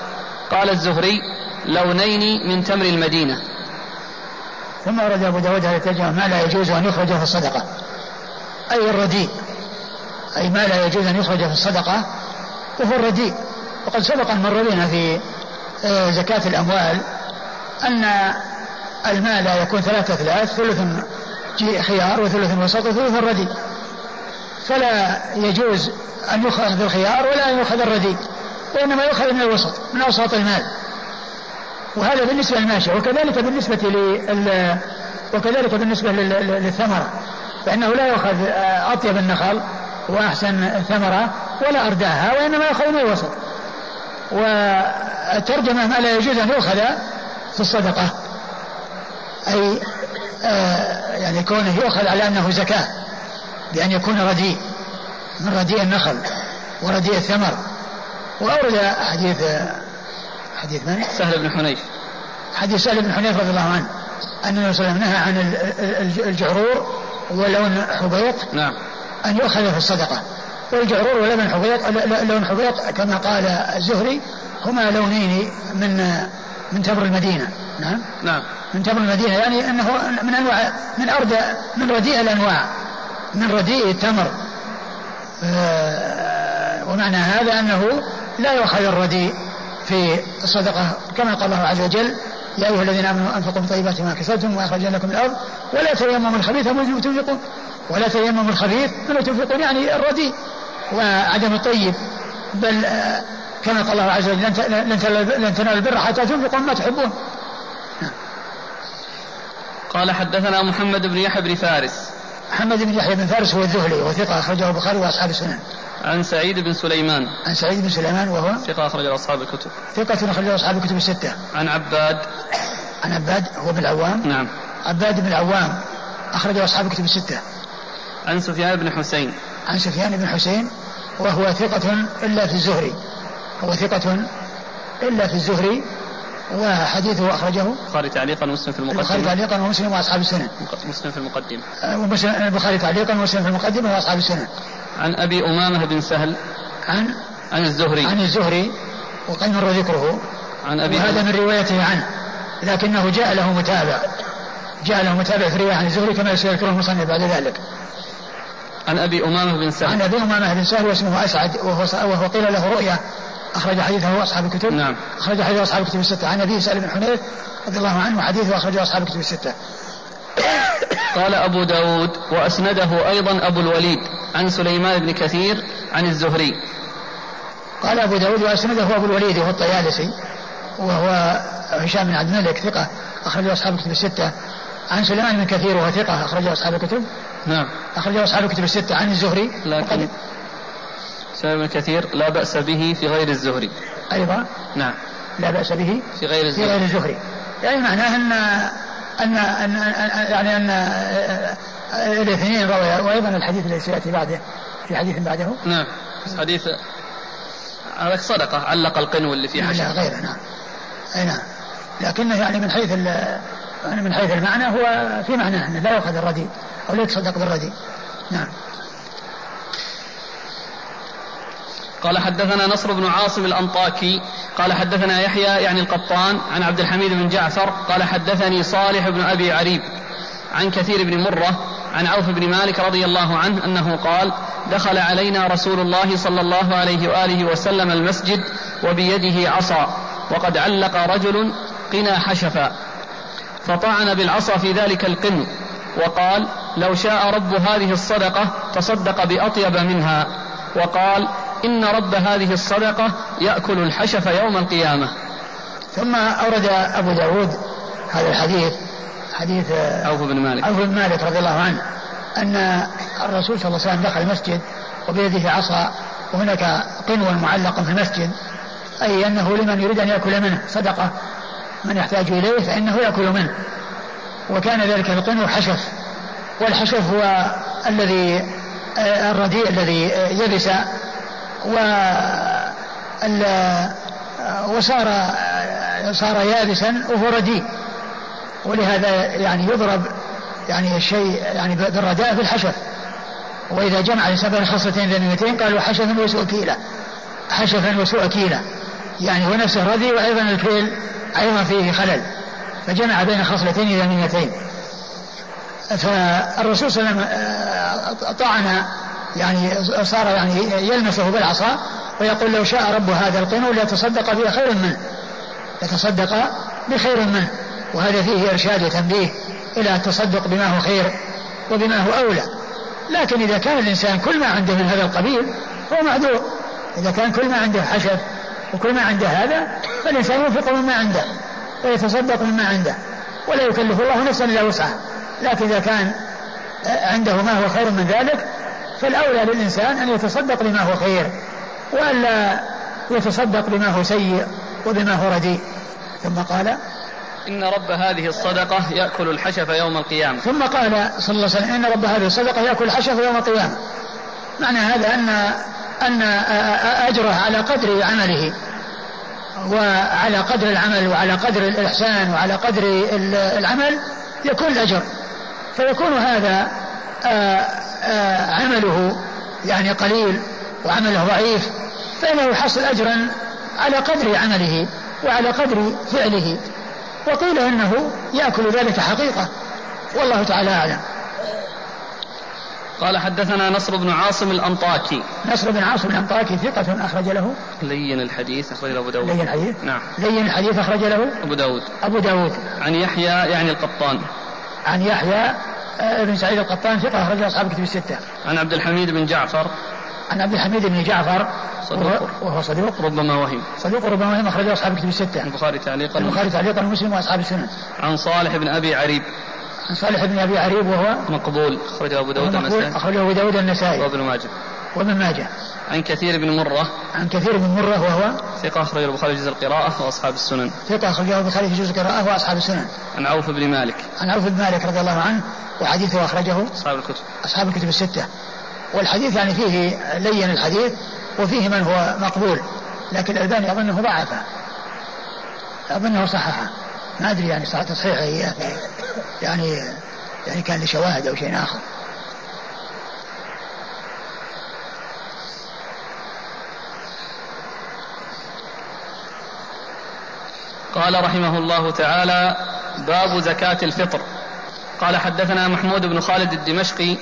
قال الزهري لونين من تمر المدينة. ثم ورد أبو داود هذا ما لا يجوز أن يخرج في الصدقة أي الرديء. أي ما لا يجوز أن يخرج في الصدقة وهو الرديء. وقد سبق أن مر بنا في آه، زكاة الأموال أن المال يكون ثلاثة أثلاث ثلث خيار وثلث وسط وثلث رديء فلا يجوز أن يؤخذ الخيار ولا أن يؤخذ الرديء وإنما يؤخذ من الوسط من أوساط المال. وهذا بالنسبة للماشية وكذلك بالنسبة لل وكذلك بالنسبة للثمرة فإنه لا يؤخذ أطيب النخل. وأحسن ثمرة ولا أرداها وإنما يؤخذ من الوسط. والترجمة ما لا يجوز أن يؤخذ في الصدقة. أي آه يعني كونه يؤخذ على أنه زكاة بأن يكون رديء من رديء النخل ورديء الثمر. وأورد حديث حديث من؟ سهل بن حنيف. حديث سهل بن حنيف رضي الله عنه أن النبي صلى الله عليه وسلم نهى عن الجعرور ولون حبيط نعم. أن يؤخذ في الصدقة. والجعرور ولون حبيط لون حبيط كما قال الزهري هما لونين من من تمر المدينة. نعم؟ نعم. من تمر المدينة يعني أنه من أنواع من أرض من رديء الأنواع. من رديء التمر. آه، ومعنى هذا أنه لا يؤخذ الرديء في الصدقة. كما قال الله عز وجل يا أيها الذين آمنوا أنفقوا من طيبات ما كسبتم وأخرجنا لكم الأرض ولا تيمموا الخبيث مما تنفقون ولا تيمموا الخبيث مما تنفقون يعني الرديء وعدم الطيب بل آه، كما قال الله عز وجل لن تنالوا البر حتى تنفقوا مما تحبون قال حدثنا محمد بن يحيى بن فارس محمد بن يحيى بن فارس هو الذهلي وهو ثقة أخرجه البخاري وأصحاب السنن. عن سعيد بن سليمان. عن سعيد بن سليمان وهو ثقة أخرج أصحاب الكتب. ثقة أخرج أصحاب الكتب الستة. عن عباد. عن عباد هو بن العوام. نعم. عباد بن العوام أخرج أصحاب الكتب الستة. عن سفيان بن حسين. عن سفيان بن حسين وهو ثقة إلا في الزهري. هو ثقة إلا في الزهري وحديثه أخرجه البخاري تعليقا ومسلم في المقدمة. البخاري تعليقا ومسلم وأصحاب السنن مسلم في المقدمة. البخاري تعليقا ومسلم في المقدمة وأصحاب السنن عن أبي أمامة بن سهل. عن عن الزهري. عن الزهري وقد مر ذكره. عن أبي وهذا من روايته عنه. لكنه جاء له متابع. جاء له متابع في الرواية عن الزهري كما سيذكره المصنف بعد ذلك. عن أبي أمامة بن سهل عن أبي أمامة بن سهل واسمه أسعد وهو, وهو قيل له رؤيا. أخرج حديثه أصحاب الكتب. نعم. أخرج حديثه أصحاب الكتب الستة. عن أبي سالم بن حنيف رضي الله عنه وحديثه أخرجه أصحاب الكتب الستة. قال أبو داود وأسنده أيضا أبو الوليد عن سليمان بن كثير عن الزهري. قال أبو داود وأسنده أبو الوليد وهو الطيالسي وهو هشام بن عبد الملك ثقة. أخرجه أصحاب الكتب الستة. عن سليمان بن كثير وهو ثقة أخرجه أصحاب الكتب. نعم. أخرجه أصحاب الكتب الستة عن الزهري. لكن بن كثير لا بأس به في غير الزهري. أيضا؟ نعم. لا بأس به في غير الزهري في غير الزهري. يعني معناه أن أن أن, يعني أن الاثنين رويا وأيضا الحديث الذي سيأتي بعده في حديث بعده. نعم. حديث هذا صدقة علق القنو اللي فيه حشر لا غيره نعم. أي نعم. لكنه يعني من حيث يعني من حيث المعنى هو في معناه أنه لا يؤخذ الردي أو لا يتصدق بالردي نعم. قال حدثنا نصر بن عاصم الأنطاكي قال حدثنا يحيى يعني القطان عن عبد الحميد بن جعفر قال حدثني صالح بن أبي عريب عن كثير بن مرة عن عوف بن مالك رضي الله عنه أنه قال دخل علينا رسول الله صلى الله عليه وآله وسلم المسجد وبيده عصا وقد علق رجل قنا حشفا. فطعن بالعصا في ذلك القن وقال لو شاء رب هذه الصدقة تصدق بأطيب منها وقال إن رب هذه الصدقة يأكل الحشف يوم القيامة. ثم أورد أبو داود هذا الحديث حديث عوف بن مالك. عوف بن مالك رضي الله عنه أن الرسول صلى الله عليه وسلم دخل المسجد وبيده عصا وهناك قنو معلق في المسجد أي أنه لمن يريد أن يأكل منه صدقة من يحتاج إليه فإنه يأكل منه. وكان ذلك القنو حشف. والحشف هو الذي آه، الرديء الذي يبس. و وصار صار يابسا وهو رديء. ولهذا يعني يضرب يعني الشيء يعني بالرداء في الحشف. وإذا جمع الإنسان بين خصلتين ذميمتين قالوا حشفا وسوء كيلة. حشفا وسوء كيلة. يعني هو نفسه ردي وأيضا الكيل أيضا فيه خلل فجمع بين خصلتين ذميمتين فالرسول صلى الله عليه وسلم طعن يعني صار يعني يلمسه بالعصا ويقول لو شاء رب هذا القنو ليتصدق به خير منه لتصدق بخير منه. وهذا فيه إرشاد وتنبيه إلى التصدق بما هو خير وبما هو أولى. لكن إذا كان الإنسان كل ما عنده من هذا القبيل هو معذور إذا كان كل ما عنده حشف وكل ما عنده هذا فالإنسان ينفق مما عنده ويتصدق مما عنده ولا يكلف الله نفسا إلا وسعها. لكن إذا كان عنده ما هو خير من ذلك فالأولى للإنسان أن يتصدق بما هو خير وألا يتصدق بما هو سيء وبما هو رديء. ثم قال إن رب هذه الصدقة يأكل الحشف يوم القيامة. ثم قال صلى الله عليه وسلم إن رب هذه الصدقة يأكل الحشف يوم القيامة. معنى هذا أن أن أجره على قدر عمله وعلى قدر العمل وعلى قدر الإحسان وعلى قدر العمل يكون الأجر فيكون هذا عمله يعني قليل وعمله ضعيف فإنه يحصل أجرا على قدر عمله وعلى قدر فعله وقيل إنه يأكل ذلك حقيقة والله تعالى أعلم. قال حدثنا نصر بن عاصم الأنطاكي. نصر بن عاصم الأنطاكي ثقة أخرج له. لين الحديث أخرج له أبو داود. لين الحديث. نعم. لين الحديث أخرج له. أبو داود. أبو داود. عن يحيى يعني القطان. عن يحيى آه، بن سعيد القطان ثقة أخرج أصحاب الكتب الستة. عن عبد الحميد بن جعفر. عن عبد الحميد بن جعفر. صدوق. وهو صدوق. ربما وهم. صدوق ربما وهم أخرجه أصحاب الكتب الستة. البخاري تعليقا. البخاري تعليقا ومسلم وأصحاب السنن. عن صالح بن أبي عريب. عن صالح بن أبي عريب وهو مقبول أخرجه أبو داود النسائي أخرجه أبو داود النسائي وابن ماجه. وابن ماجه. عن كثير بن مرة. عن كثير بن مرة وهو ثقة أخرجه البخاري في جزء القراءة وأصحاب السنن. ثقة أخرجه البخاري في جزء القراءة وأصحاب السنن. عن عوف بن مالك. عن عوف بن مالك رضي الله عنه وحديثه أخرجه أصحاب الكتب. أصحاب الكتب الستة. والحديث يعني فيه لين الحديث وفيه من هو مقبول لكن الألباني أظنه ضعفه. أظنه صححه. ما أدري يعني صحة تصحيحه يعني يعني كان لشواهد أو شيء آخر. قال رحمه الله تعالى باب زكاة الفطر. قال حدثنا محمود بن خالد الدمشقي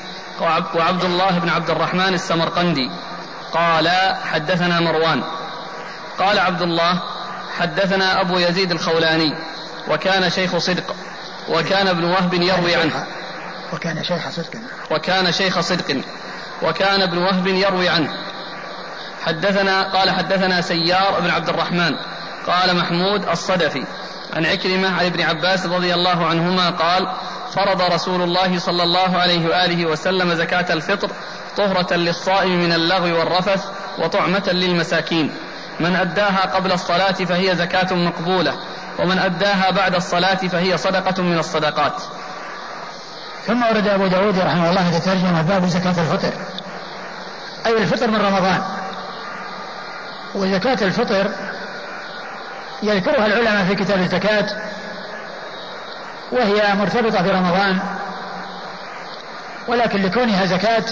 وعبد الله بن عبد الرحمن السمرقندي. قال حدثنا مروان. قال عبد الله حدثنا أبو يزيد الخولاني. وكان شيخ صدق وكان ابن وهب يروي عنه. وكان شيخ صدق. وكان شيخ صدق وكان ابن وهب يروي عنه. حدثنا قال حدثنا سيار بن عبد الرحمن قال محمود الصدفي عن عكرمة عن ابن عباس رضي الله عنهما قال فرض رسول الله صلى الله عليه وآله وسلم زكاة الفطر طهرة للصائم من اللغو والرفث وطعمة للمساكين. من أداها قبل الصلاة فهي زكاة مقبولة. ومن أداها بعد الصلاة فهي صدقة من الصدقات. ثم ورد أبو داود رحمه الله في ترجمة باب زكاة الفطر. أي الفطر من رمضان. وزكاة الفطر يذكرها العلماء في كتاب الزكاة وهي مرتبطة برمضان. ولكن لكونها زكاة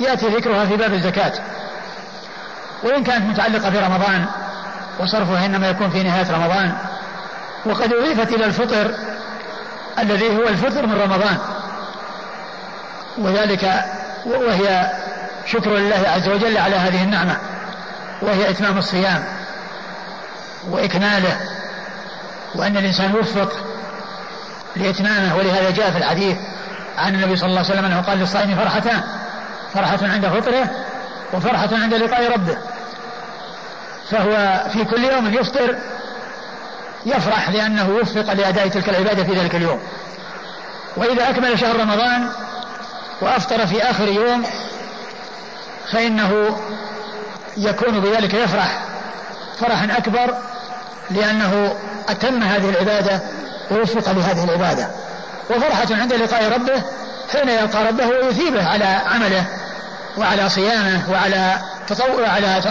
يأتي ذكرها في باب الزكاة. وإن كانت متعلقة برمضان وصرفها إنما يكون في نهاية رمضان وقد أضيفت إلى الفطر الذي هو الفطر من رمضان. وذلك وهي شكر لله عز وجل على هذه النعمة. وهي إتمام الصيام وإكماله. وأن الإنسان يوفق لإتمامه. ولهذا جاء في الحديث عن النبي صلى الله عليه وسلم أنه قال للصائم فرحتان. فرحة عند فطره وفرحة عند لقاء ربه. فهو في كل يوم يفطر يفرح لأنه وفق لأداء تلك العبادة في ذلك اليوم. وإذا أكمل شهر رمضان وأفطر في آخر يوم فإنه يكون بذلك يفرح فرحا أكبر لأنه أتم هذه العبادة ووفق لهذه العبادة. وفرحة عند لقاء ربه حين يلقى ربه ويثيبه على عمله وعلى صيامه وعلى وعلى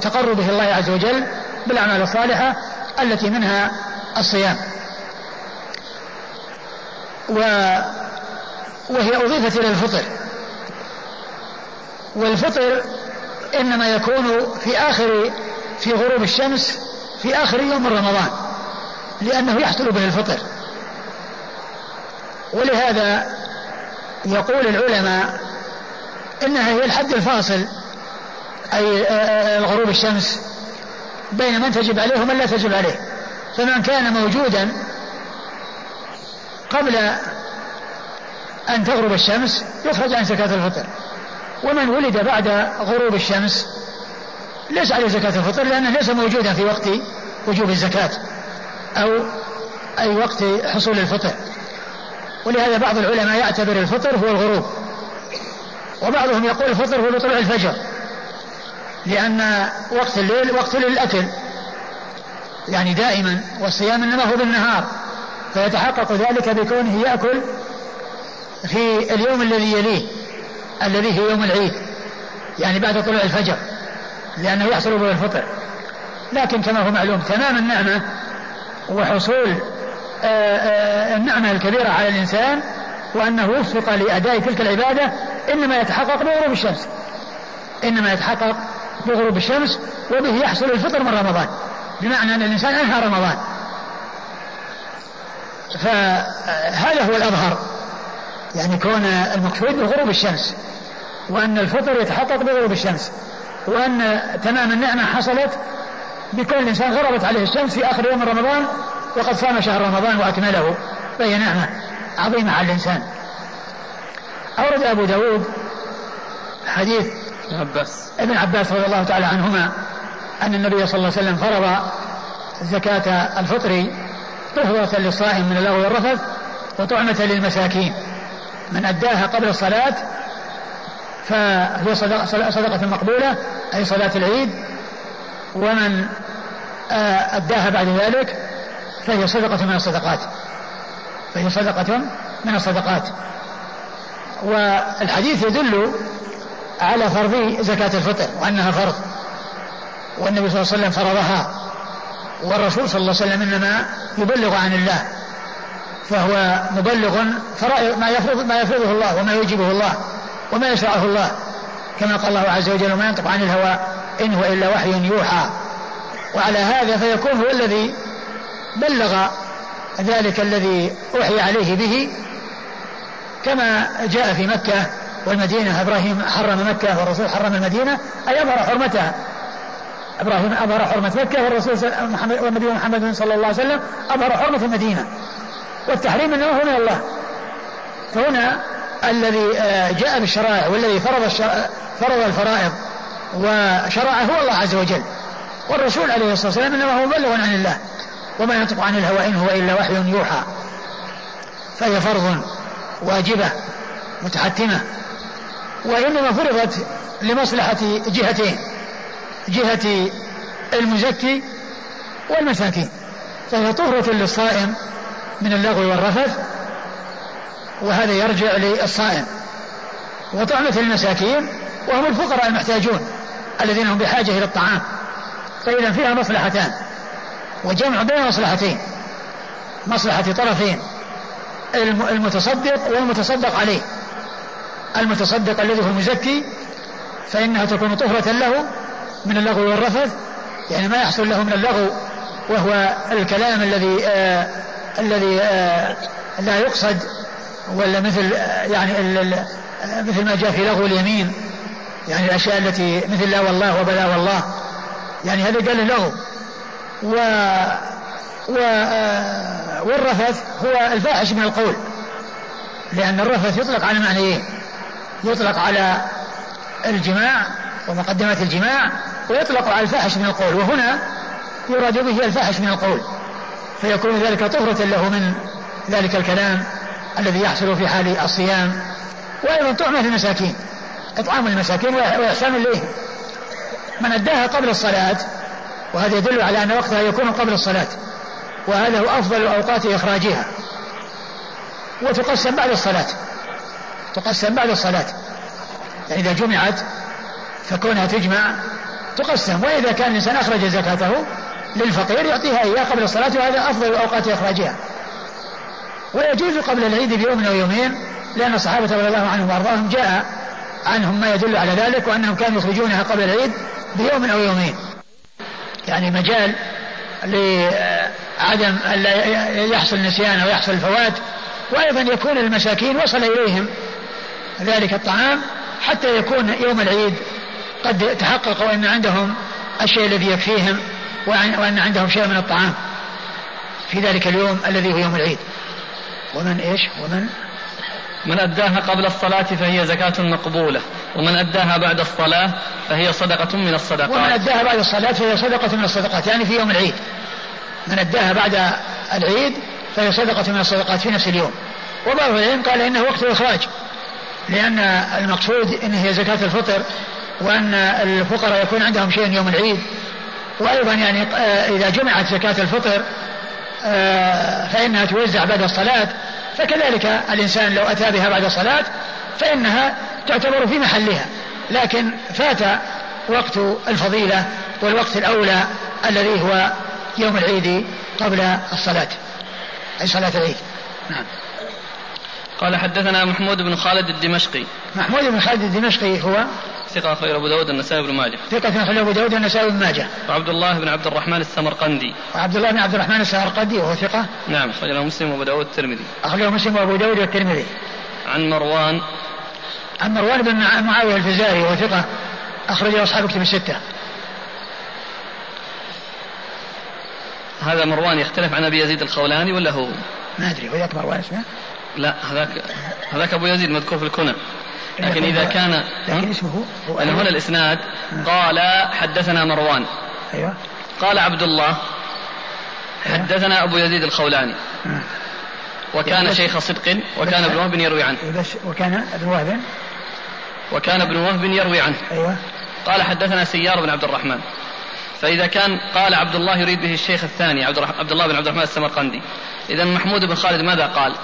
تقربه الله عز وجل بالأعمال الصالحة التي منها الصيام. و وهي أضيفت إلى الفطر. والفطر إنما يكون في آخر في غروب الشمس في آخر يوم من رمضان لأنه يحصل به الفطر. ولهذا يقول العلماء إنها هي الحد الفاصل أي غروب الشمس بين من تجب عليه ومن لا تجب عليه. فمن كان موجودا قبل أن تغرب الشمس يخرج عن زكاة الفطر. ومن ولد بعد غروب الشمس ليس عليه زكاة الفطر لأنه ليس موجودا في وقت وجوب الزكاة أو أي وقت حصول الفطر. ولهذا بعض العلماء يعتبر الفطر هو الغروب. وبعضهم يقول الفطر هو بطلوع الفجر. لأن وقت الليل وقت للأكل. يعني دائما والصيام إنما هو بالنهار. فيتحقق ذلك بكونه يأكل في اليوم الذي يليه الذي هو يوم العيد. يعني بعد طلوع الفجر لأنه يحصل به الفطر. لكن كما هو معلوم تمام النعمة وحصول آه، آه، النعمة الكبيرة على الإنسان وأنه وفق لأداء تلك العبادة إنما يتحقق بغروب الشمس. إنما يتحقق بغروب الشمس وبه يحصل الفطر من رمضان. بمعنى أن الإنسان أنهى رمضان. فهذا هو الأظهر. يعني كون المقصود بغروب الشمس وأن الفطر يتحقق بغروب الشمس وأن تمام النعمة حصلت بكون الإنسان غربت عليه الشمس في آخر يوم رمضان وقد صام شهر رمضان وأكمله. فهي نعمة عظيمة على الإنسان. أورد أبو داود حديث ابن عباس. ابن عباس رضي الله تعالى عنهما أن النبي صلى الله عليه وسلم فرض زكاة الفطر طهرة للصائم من اللغو والرفث وطعمة للمساكين. من أداها قبل الصلاة فهي صدقة مقبولة أي صلاة العيد. ومن آه، أداها بعد ذلك فهي صدقة من الصدقات. فهي صدقة من الصدقات. والحديث يدل على فرض زكاة الفطر وأنها فرض. والنبي صلى الله عليه وسلم فرضها. والرسول صلى الله عليه وسلم إنما يبلغ عن الله. فهو مبلغ ما يفرض ما يفرضه الله وما يوجبه الله وما يشرعه الله. كما قال الله عز وجل وما ينطق عن الهوى إن هو إلا وحي يوحى وعلى هذا فيكون هو الذي بلغ ذلك الذي أوحي عليه به كما جاء في مكة والمدينة إبراهيم حرم مكة والرسول حرم المدينة أي أظهر حرمتها. إبراهيم أظهر حرمة مكة والرسول محمد والنبي محمد صلى الله عليه وسلم أظهر حرمة المدينة. والتحريم إنما هو من الله. فهنا الذي آه، جاء بالشرائع والذي فرض فرض الفرائض وشرعه هو الله عز وجل. والرسول عليه الصلاة والسلام إنما هو مبلغ عن الله. وما ينطق عن الهوى إن هو إلا وحي يوحى. فهي فرض واجبة متحتمة. وإنما فرضت لمصلحة جهتين جهة المزكي والمساكين فهي طهرة للصائم من اللغو والرفث وهذا يرجع للصائم وطعمة المساكين وهم الفقراء المحتاجون الذين هم بحاجة إلى الطعام فإذا فيها مصلحتان وجمع بين مصلحتين مصلحة طرفين المتصدق والمتصدق عليه. المتصدق الذي هو المزكي فإنها تكون طهرة له من اللغو والرفث يعني ما يحصل له من اللغو وهو الكلام الذي آه الذي آه لا يقصد ولا مثل آه يعني مثل ما جاء في لغو اليمين يعني الأشياء التي مثل لا والله وبلا والله يعني هذا قال له و و آه، والرفث هو الفاحش من القول لأن الرفث يطلق على معنيين. يطلق على الجماع ومقدمات الجماع ويطلق على الفاحش من القول وهنا يراد به الفاحش من القول فيكون ذلك طهرة له من ذلك الكلام الذي يحصل في حال الصيام وأيضا طعمة المساكين إطعام المساكين وإحسان إليهم. من أداها قبل الصلاة وهذا يدل على أن وقتها يكون قبل الصلاة وهذا هو أفضل أوقات إخراجها وتقسم بعد الصلاة. تقسم بعد الصلاة. يعني إذا جمعت فكونها تجمع تقسم وإذا كان الإنسان أخرج زكاته للفقير يعطيها إياه قبل الصلاة وهذا أفضل أوقات إخراجها. ويجوز قبل العيد بيوم أو يومين لأن الصحابة رضي الله عنهم وأرضاهم جاء عنهم ما يدل على ذلك وأنهم كانوا يخرجونها قبل العيد بيوم أو يومين. يعني مجال لعدم ألا يحصل نسيان أو يحصل فوات وأيضا يكون المساكين وصل إليهم ذلك الطعام حتى يكون يوم العيد قد تحققوا أن عندهم الشيء الذي يكفيهم وأن عندهم شيء من الطعام في ذلك اليوم الذي هو يوم العيد. ومن إيش؟ ومن؟ من أداها قبل الصلاة فهي زكاة مقبولة. ومن أداها بعد الصلاة فهي صدقة من الصدقات. ومن أداها بعد الصلاة فهي صدقة من الصدقات يعني في يوم العيد. من أداها بعد العيد فهي صدقة من الصدقات في نفس اليوم. وبعض العلم قال إنه وقت الإخراج. لأن المقصود إن هي زكاة الفطر وأن الفقراء يكون عندهم شيء يوم العيد وأيضا يعني آه، إذا جمعت زكاة الفطر آه، فإنها توزع بعد الصلاة. فكذلك الإنسان لو أتى بها بعد الصلاة فإنها تعتبر في محلها. لكن فات وقت الفضيلة والوقت الأولى الذي هو يوم العيد قبل الصلاة أي صلاة العيد. نعم. قال حدثنا محمود بن خالد الدمشقي. محمود بن خالد الدمشقي هو ثقة أخرج أبو داود النسائي بن ماجه. ثقة أخرج أبو داود النسائي بن ماجه. وعبد الله بن عبد الرحمن السمرقندي. وعبد الله بن عبد الرحمن السمرقندي وهو ثقة. نعم أخرجه مسلم وأبو داود الترمذي أخرجه مسلم وأبو داود والترمذي. عن مروان. عن مروان بن معاوية الفزاري وهو ثقة. أخرجه أصحاب كتب الستة. هذا مروان يختلف عن أبي يزيد الخولاني ولا هو؟ ما أدري وذاك مروان اسمه؟ لا هذاك هذاك أبو يزيد مذكور في الكنى لكن إذا كان لكن اسمه هو هنا الإسناد قال حدثنا مروان. أيوه. قال عبد الله أيوة. حدثنا أبو يزيد الخولاني. وكان شيخ صدق وكان ابن وهب يروي عنه. وكان ابن وهب؟ وكان ابن وهب يروي عنه. أيوة. قال حدثنا سيار بن عبد الرحمن. فإذا كان قال عبد الله يريد به الشيخ الثاني عبد الله بن عبد الرحمن السمرقندي. إذا محمود بن خالد ماذا قال؟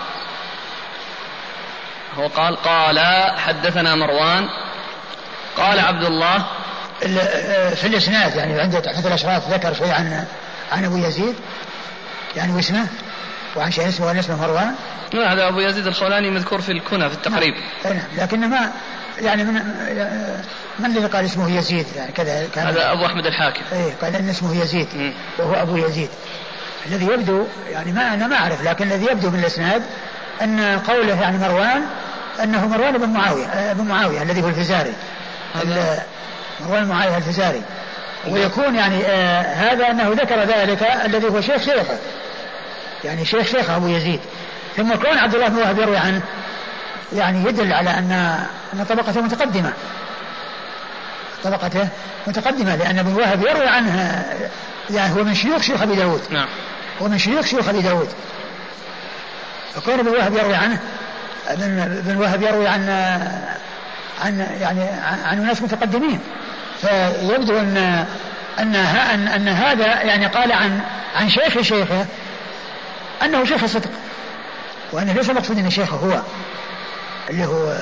هو قال قال حدثنا مروان قال عبد الله في الإسناد يعني عند تحفة الأشراف ذكر شيء عن عن أبو يزيد يعني واسمه وعن شيء اسمه وعن اسمه مروان؟ لا هذا أبو يزيد الخولاني مذكور في الكنى في التقريب. نعم, نعم. لكن ما يعني من من الذي قال اسمه يزيد؟ يعني كذا كان هذا أبو أحمد الحاكم. إيه قال إن اسمه يزيد. وهو أبو يزيد. الذي يبدو يعني ما أنا ما أعرف لكن الذي يبدو من الإسناد أن قوله يعني مروان أنه مروان بن معاوية آه، بن معاوية الذي هو الفزاري. مروان بن معاوية الفزاري. ويكون يعني آه هذا أنه ذكر ذلك الذي هو شيخ شيخه. يعني شيخ شيخه أبو يزيد. ثم كون عبد الله بن وهب يروي عنه يعني يدل على أن أن طبقته متقدمة. طبقته متقدمة لأن ابن وهب يروي عنه يعني هو من شيوخ شيوخ أبي داود. نعم. هو من شيوخ شيوخ أبي داود. فكون ابن وهب يروي عنه. ابن وهب يروي عن عن يعني عن ناس متقدمين. فيبدو أن أن أن, أن هذا يعني قال عن عن شيخ شيخه أنه شيخ صدق. وانه ليس مقصود أن شيخه هو اللي هو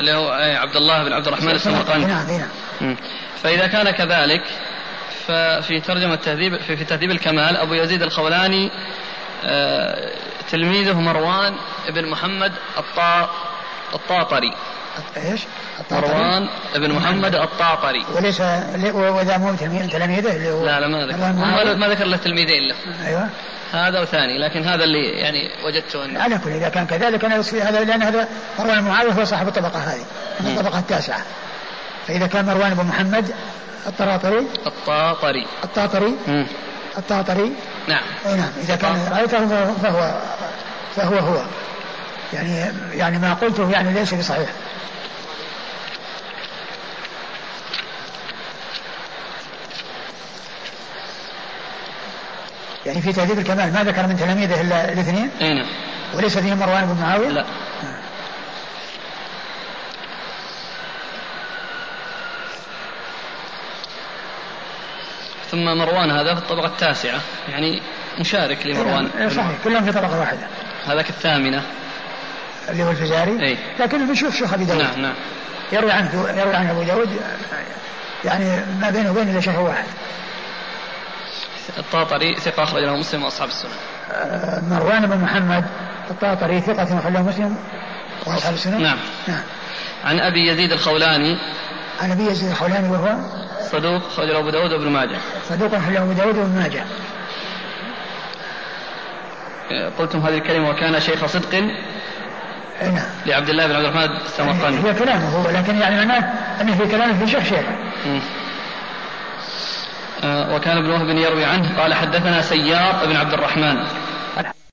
اللي هو عبد الله بن عبد الرحمن السمرقندي نعم نعم. فإذا كان كذلك ففي ترجمة التهذيب في, في تهذيب الكمال أبو يزيد الخولاني تلميذه مروان بن محمد الطا الطاطري. إيش؟ مروان بن محمد الطاطري. وليس وإذا مو تلاميذه اللي هو لا لا ما ذكر ما ذكر له تلميذين له. أيوه. هذا وثاني لكن هذا اللي يعني وجدته انه على كل إذا كان كذلك أنا يصفي هذا لأن هذا مروان بن معاوية هو صاحب الطبقة هذه الطبقة التاسعة. فإذا كان مروان بن محمد الطراطري الطاطري. الطاطري الطاطري نعم. نعم إذا كان رأيته فهو فهو هو. يعني يعني ما قلته يعني ليس بصحيح. يعني في تهذيب الكمال ما ذكر من تلاميذه إلا الاثنين؟ أي نعم. وليس فيه مروان بن معاوية؟ لا. آه. ثم مروان هذا في الطبقة التاسعة يعني مشارك لمروان إيه صحيح كلهم في طبقة واحدة هذاك الثامنة اللي هو الفزاري إي لكن بنشوف شيخ أبي داود نعم نعم يروي عنه يروي عن أبو داود يعني ما بينه وبين إلا شيخ واحد الطاطري ثقة أخرج له مسلم وأصحاب السنة. آه، مروان بن محمد الطاطري ثقة أخرج له مسلم وأصحاب السنة. نعم. نعم. عن أبي يزيد الخولاني. عن أبي يزيد الخولاني وهو صدوق أخرج له أبو داود وابن ماجه. صدوق أخرج له أبو داود وابن ماجه. قلتم هذه الكلمة وكان شيخ صدق نعم. لعبد الله بن عبد الرحمن السمرقندي. هي كلامه هو لكن يعني معناه أنه في كلامه في شيخ شيخ. آه، وكان ابن وهب يروي عنه قال حدثنا سيار بن عبد الرحمن.